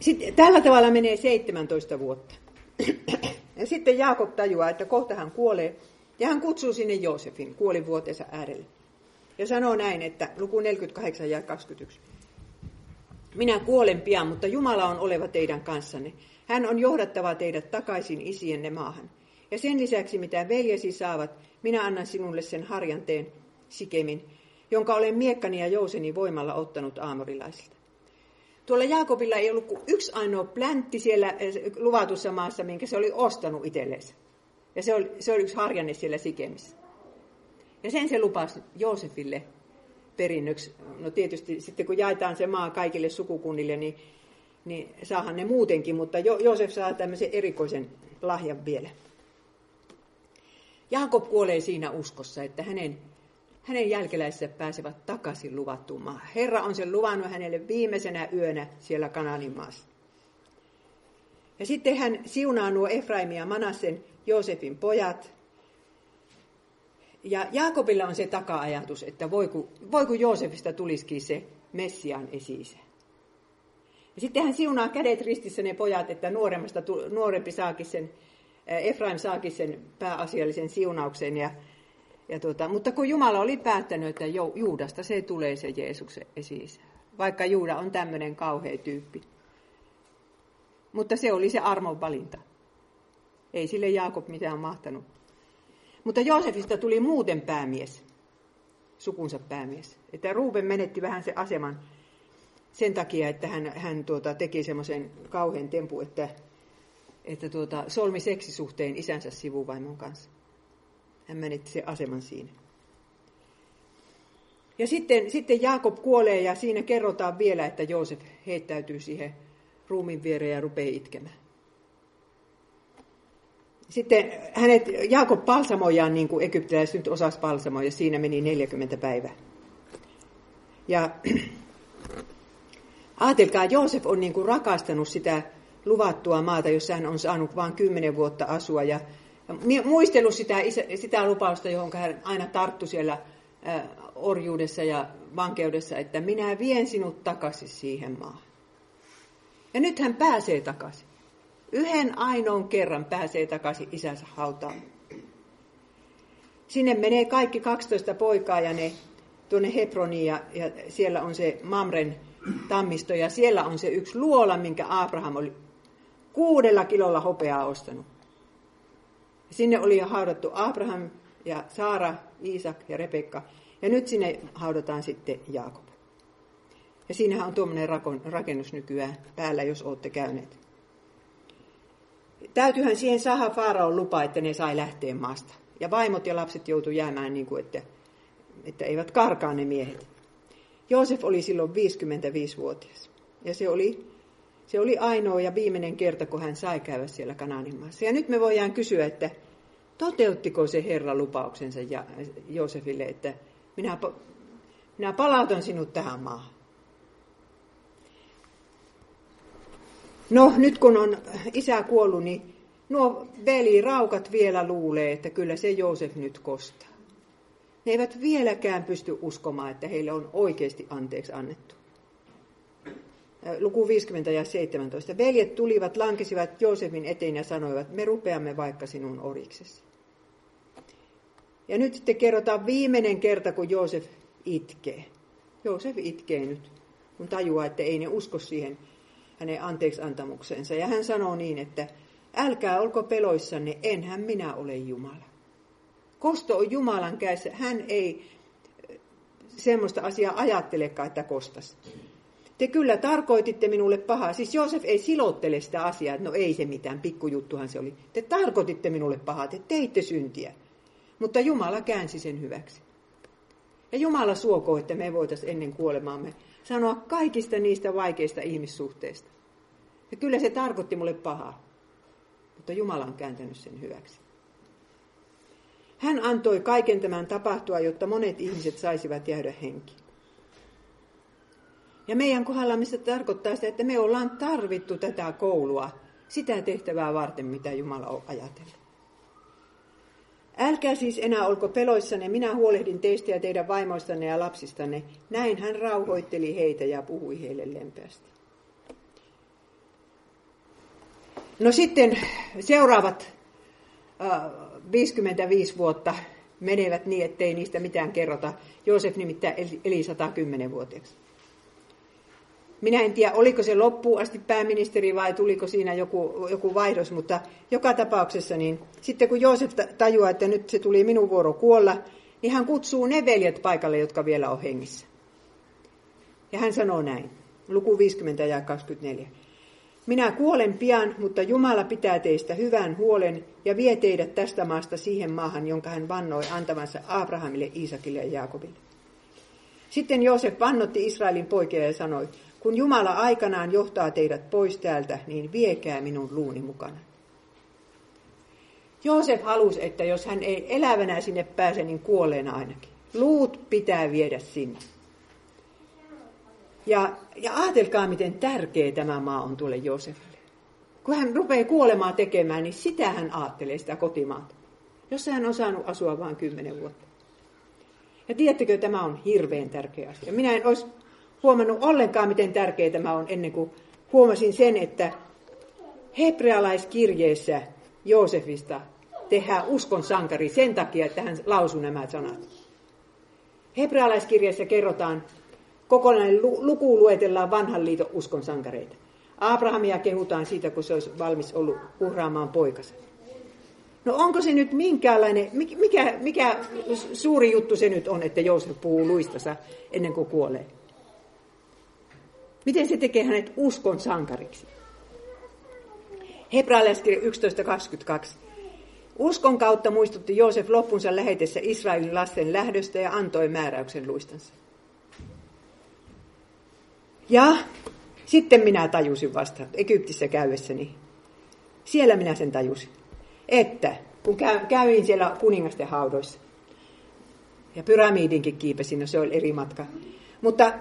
Sitten tällä tavalla menee 17 vuotta. <clears throat> Ja sitten Jaakob tajuaa, että kohta hän kuolee, ja hän kutsuu sinne Joosefin kuolivuotensa äärelle. Ja sanoo näin, että luku 48 ja 21. Minä kuolen pian, mutta Jumala on oleva teidän kanssanne. Hän on johdattava teidät takaisin isienne maahan. Ja sen lisäksi, mitä veljesi saavat, minä annan sinulle sen harjanteen Sikemin, jonka olen miekkani ja jouseni voimalla ottanut aamorilaisilta. Tuolla Jaakobilla ei ollut kuin yksi ainoa pläntti siellä eh, luvatussa maassa, minkä se oli ostanut itsellensä. Ja se oli, se oli yksi harjanne siellä Sikemissä. Ja sen se lupasi Joosefille perinnöksi. No tietysti sitten kun jaetaan se maa kaikille sukukunnille, niin, niin saahan ne muutenkin, mutta jo, Joosef saa tämmöisen erikoisen lahjan vielä. Jaakob kuolee siinä uskossa, että hänen, hänen jälkeläisensä pääsevät takaisin luvattuun maahan. Herra on sen luvannut hänelle viimeisenä yönä siellä Kananin maassa. Ja sitten hän siunaa nuo Efraim ja Manassen Joosefin pojat. Ja Jaakobilla on se taka-ajatus, että voiko, voiko Joosefista tulisikin se Messian esi Ja sitten hän siunaa kädet ristissä ne pojat, että nuoremmasta, nuorempi saakin sen Efraim saakin sen pääasiallisen siunauksen. Ja, ja tuota, mutta kun Jumala oli päättänyt, että Juudasta se tulee se Jeesuksen esi vaikka Juuda on tämmöinen kauhea tyyppi. Mutta se oli se armon valinta. Ei sille Jaakob mitään mahtanut. Mutta Joosefista tuli muuten päämies, sukunsa päämies. Että Ruuben menetti vähän se aseman sen takia, että hän, hän tuota, teki semmoisen kauhean tempu, että että tuota, solmi seksisuhteen isänsä sivuvaimon kanssa. Hän menetti sen aseman siinä. Ja sitten, sitten Jaakob kuolee ja siinä kerrotaan vielä, että Joosef heittäytyy siihen ruumin viereen ja rupeaa itkemään. Sitten hänet, Jaakob palsamoijaan niin kuin egyptiläiset nyt osas palsamoja, siinä meni 40 päivää. Ja <clears throat> ajatelkaa, Joosef on niin kuin rakastanut sitä luvattua maata, jossa hän on saanut vain kymmenen vuotta asua. Ja, ja muistellut sitä, sitä lupausta, johon hän aina tarttui siellä orjuudessa ja vankeudessa, että minä vien sinut takaisin siihen maahan. Ja nyt hän pääsee takaisin. Yhden ainoan kerran pääsee takaisin isänsä hautaan. Sinne menee kaikki 12 poikaa ja ne tuonne Hebroniin ja, ja siellä on se Mamren tammisto ja siellä on se yksi luola, minkä Abraham oli kuudella kilolla hopeaa ostanut. Sinne oli haudattu Abraham ja Saara, Iisak ja Rebekka. Ja nyt sinne haudataan sitten Jaakob. Ja siinähän on tuommoinen rakennus nykyään päällä, jos olette käyneet. Täytyyhän siihen saada Faaraon lupa, että ne sai lähteä maasta. Ja vaimot ja lapset joutu jäämään niin kuin, että, että eivät karkaa ne miehet. Joosef oli silloin 55-vuotias. Ja se oli se oli ainoa ja viimeinen kerta, kun hän sai käydä siellä Kanaanin maassa. Ja nyt me voidaan kysyä, että toteuttiko se Herra lupauksensa Joosefille, että minä, minä palautan sinut tähän maahan. No, nyt kun on isä kuollut, niin nuo veliraukat vielä luulee, että kyllä se Joosef nyt kostaa. Ne eivät vieläkään pysty uskomaan, että heille on oikeasti anteeksi annettu luku 50 ja 17. Veljet tulivat, lankesivat Joosefin eteen ja sanoivat, me rupeamme vaikka sinun oriksesi. Ja nyt sitten kerrotaan viimeinen kerta, kun Joosef itkee. Joosef itkee nyt, kun tajuaa, että ei ne usko siihen hänen anteeksi antamukseensa. Ja hän sanoo niin, että älkää olko peloissanne, enhän minä ole Jumala. Kosto on Jumalan kädessä. Hän ei semmoista asiaa ajattelekaan, että kostas. Te kyllä tarkoititte minulle pahaa. Siis Joosef ei silottele sitä asiaa, että no ei se mitään, pikkujuttuhan se oli. Te tarkoititte minulle pahaa, te teitte syntiä. Mutta Jumala käänsi sen hyväksi. Ja Jumala suokoo, että me voitaisiin ennen kuolemaamme sanoa kaikista niistä vaikeista ihmissuhteista. Ja kyllä se tarkoitti mulle pahaa. Mutta Jumala on kääntänyt sen hyväksi. Hän antoi kaiken tämän tapahtua, jotta monet ihmiset saisivat jäädä henkiin. Ja meidän kohdallamme se tarkoittaa sitä, että me ollaan tarvittu tätä koulua sitä tehtävää varten, mitä Jumala on ajatellut. Älkää siis enää olko peloissanne, minä huolehdin teistä ja teidän vaimoistanne ja lapsistanne. Näin hän rauhoitteli heitä ja puhui heille lempeästi. No sitten seuraavat äh, 55 vuotta menevät niin, ettei niistä mitään kerrota. Joosef nimittäin eli 110-vuotiaaksi. Minä en tiedä, oliko se loppuun asti pääministeri vai tuliko siinä joku, joku vaihdos, mutta joka tapauksessa niin sitten kun Joosef tajuaa, että nyt se tuli minun vuoro kuolla, niin hän kutsuu ne veljet paikalle, jotka vielä on hengissä. Ja hän sanoo näin, luku 50 ja 24. Minä kuolen pian, mutta Jumala pitää teistä hyvän huolen ja vie teidät tästä maasta siihen maahan, jonka hän vannoi antavansa Abrahamille, Iisakille ja Jaakobille. Sitten Joosef vannotti Israelin poikia ja sanoi, kun Jumala aikanaan johtaa teidät pois täältä, niin viekää minun luuni mukana. Joosef halusi, että jos hän ei elävänä sinne pääse, niin kuolleena ainakin. Luut pitää viedä sinne. Ja, ja ajatelkaa, miten tärkeä tämä maa on tuolle Joosefille. Kun hän rupeaa kuolemaa tekemään, niin sitä hän ajattelee sitä kotimaata. Jossa hän on saanut asua vain kymmenen vuotta. Ja tiedättekö, tämä on hirveän tärkeä asia. Minä en olisi huomannut ollenkaan, miten tärkeä tämä on, ennen kuin huomasin sen, että hebrealaiskirjeessä Joosefista tehdään uskon sankari sen takia, että hän lausui nämä sanat. Hebrealaiskirjeessä kerrotaan, kokonainen luku luetellaan vanhan liiton uskon sankareita. Abrahamia kehutaan siitä, kun se olisi valmis ollut uhraamaan poikansa. No onko se nyt minkäänlainen, mikä, mikä suuri juttu se nyt on, että Joosef puhuu luistansa ennen kuin kuolee? Miten se tekee hänet uskon sankariksi? Hebraalaiskirja 11.22. Uskon kautta muistutti Joosef loppunsa lähetessä Israelin lasten lähdöstä ja antoi määräyksen luistansa. Ja sitten minä tajusin vasta Egyptissä käydessäni. Siellä minä sen tajusin. Että kun kävin siellä kuningasten haudoissa, ja pyramidinkin kiipesin, no se oli eri matka. Mutta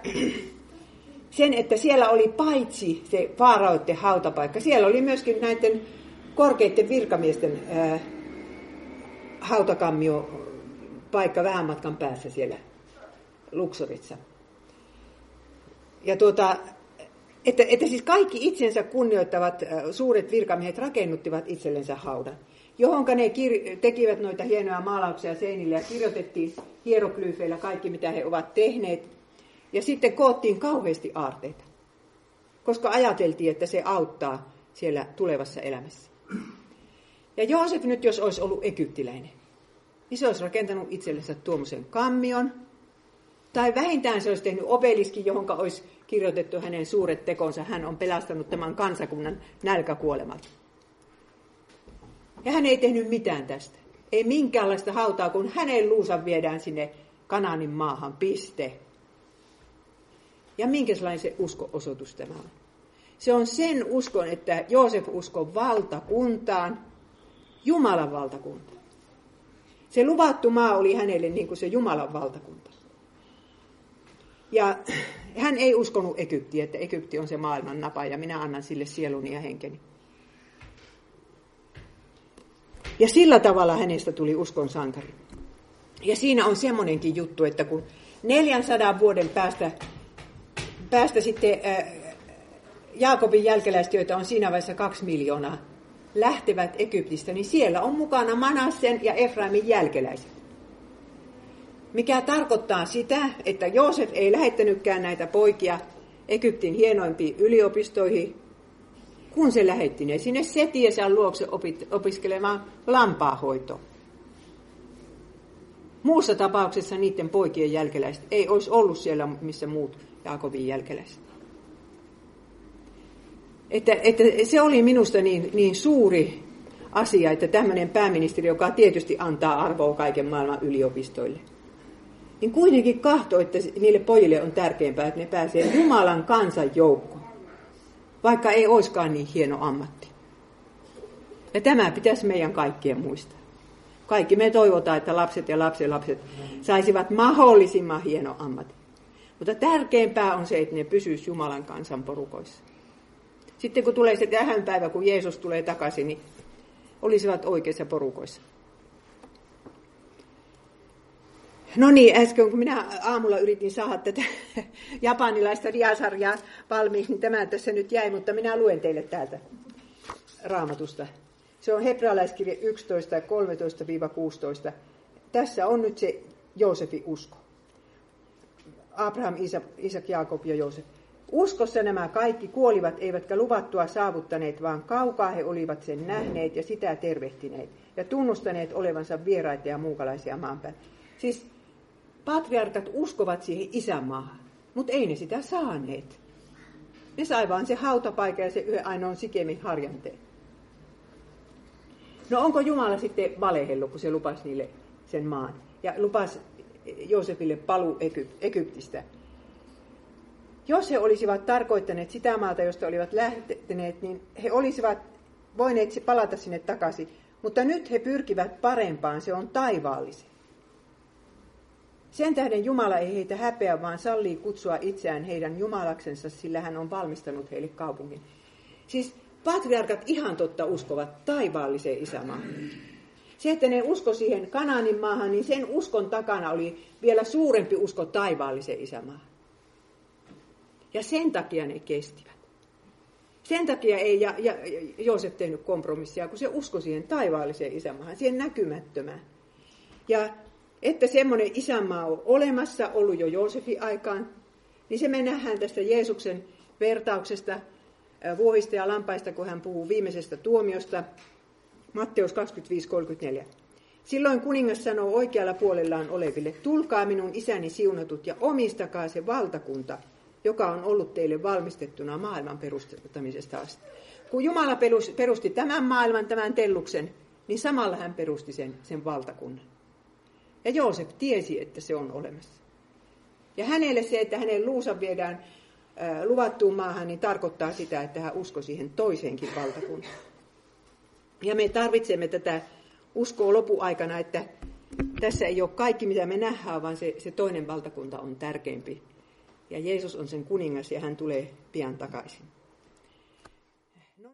sen, että siellä oli paitsi se faaraoiden hautapaikka, siellä oli myöskin näiden korkeiden virkamiesten hautakammio paikka vähän matkan päässä siellä Luksorissa. Ja tuota, että, että siis kaikki itsensä kunnioittavat suuret virkamiehet rakennuttivat itsellensä haudan, johonka ne kir- tekivät noita hienoja maalauksia seinille ja kirjoitettiin hieroglyyfeillä kaikki, mitä he ovat tehneet. Ja sitten koottiin kauheasti aarteita, koska ajateltiin, että se auttaa siellä tulevassa elämässä. Ja Joosef nyt, jos olisi ollut egyptiläinen, niin se olisi rakentanut itsellensä tuommoisen kammion, tai vähintään se olisi tehnyt obeliskin, johon olisi kirjoitettu hänen suuret tekonsa. Hän on pelastanut tämän kansakunnan nälkäkuolemalta. Ja hän ei tehnyt mitään tästä. Ei minkäänlaista hautaa, kun hänen luunsa viedään sinne Kananin maahan. Piste. Ja minkälainen se usko-osoitus tämä on? Se on sen uskon, että Joosef uskoo valtakuntaan, Jumalan valtakuntaan. Se luvattu maa oli hänelle niin kuin se Jumalan valtakunta. Ja hän ei uskonut Egyptiä, että Egypti on se maailman napa ja minä annan sille sieluni ja henkeni. Ja sillä tavalla hänestä tuli uskon sankari. Ja siinä on semmoinenkin juttu, että kun 400 vuoden päästä, päästä sitten Jaakobin jälkeläiset, joita on siinä vaiheessa kaksi miljoonaa, lähtevät Egyptistä, niin siellä on mukana Manassen ja Efraimin jälkeläiset. Mikä tarkoittaa sitä, että Joosef ei lähettänytkään näitä poikia Egyptin hienoimpiin yliopistoihin, kun se lähetti ne sinne Setiesän luokse opiskelemaan lampaahoitoa. Muussa tapauksessa niiden poikien jälkeläiset ei olisi ollut siellä, missä muut Jaakobin jälkeläiset. Että, että se oli minusta niin, niin suuri asia, että tämmöinen pääministeri, joka tietysti antaa arvoa kaiken maailman yliopistoille – niin kuitenkin kahto, että niille pojille on tärkeämpää, että ne pääsee Jumalan kansan joukkoon, vaikka ei olisikaan niin hieno ammatti. Ja tämä pitäisi meidän kaikkien muistaa. Kaikki me toivotaan, että lapset ja lapset saisivat mahdollisimman hieno ammatti. Mutta tärkeämpää on se, että ne pysyisivät Jumalan kansan porukoissa. Sitten kun tulee se tähän päivä, kun Jeesus tulee takaisin, niin olisivat oikeissa porukoissa. No niin, äsken kun minä aamulla yritin saada tätä <laughs> japanilaista diasarjaa valmiiksi, niin tämä tässä nyt jäi, mutta minä luen teille täältä raamatusta. Se on hebrealaiskirja 11, 13-16. Tässä on nyt se Joosefin usko. Abraham, Isak, Isak Jaakob ja Joosef. Uskossa nämä kaikki kuolivat, eivätkä luvattua saavuttaneet, vaan kaukaa he olivat sen nähneet ja sitä tervehtineet ja tunnustaneet olevansa vieraita ja muukalaisia maanpäin. Siis patriarkat uskovat siihen isämaahan, mutta ei ne sitä saaneet. Ne sai vaan se hautapaikka ja se yhden ainoan sikemin harjanteen. No onko Jumala sitten valehellut, kun se lupasi niille sen maan? Ja lupasi Joosefille palu Egyptistä. Jos he olisivat tarkoittaneet sitä maata, josta olivat lähteneet, niin he olisivat voineet palata sinne takaisin. Mutta nyt he pyrkivät parempaan, se on taivaallisen. Sen tähden Jumala ei heitä häpeä, vaan sallii kutsua itseään heidän Jumalaksensa, sillä hän on valmistanut heille kaupungin. Siis patriarkat ihan totta uskovat taivaalliseen isämaahan. Se, että ne usko siihen Kanaanin maahan, niin sen uskon takana oli vielä suurempi usko taivaalliseen isämaahan. Ja sen takia ne kestivät. Sen takia ei ja, ja, Joosef tehnyt kompromissia, kun se uskoi siihen taivaalliseen isämaahan, siihen näkymättömään. Ja että semmoinen isänmaa on olemassa, ollut jo Joosefin aikaan, niin se me nähdään tästä Jeesuksen vertauksesta vuohista ja lampaista, kun hän puhuu viimeisestä tuomiosta, Matteus 25.34. Silloin kuningas sanoo oikealla puolellaan oleville, tulkaa minun isäni siunatut ja omistakaa se valtakunta, joka on ollut teille valmistettuna maailman perustamisesta asti. Kun Jumala perusti tämän maailman, tämän telluksen, niin samalla hän perusti sen, sen valtakunnan. Ja Joosef tiesi, että se on olemassa. Ja hänelle se, että hänen luusa viedään luvattuun maahan, niin tarkoittaa sitä, että hän uskoi siihen toiseenkin valtakuntaan. Ja me tarvitsemme tätä uskoa lopuaikana, että tässä ei ole kaikki, mitä me nähdään, vaan se, se toinen valtakunta on tärkeämpi. Ja Jeesus on sen kuningas ja hän tulee pian takaisin.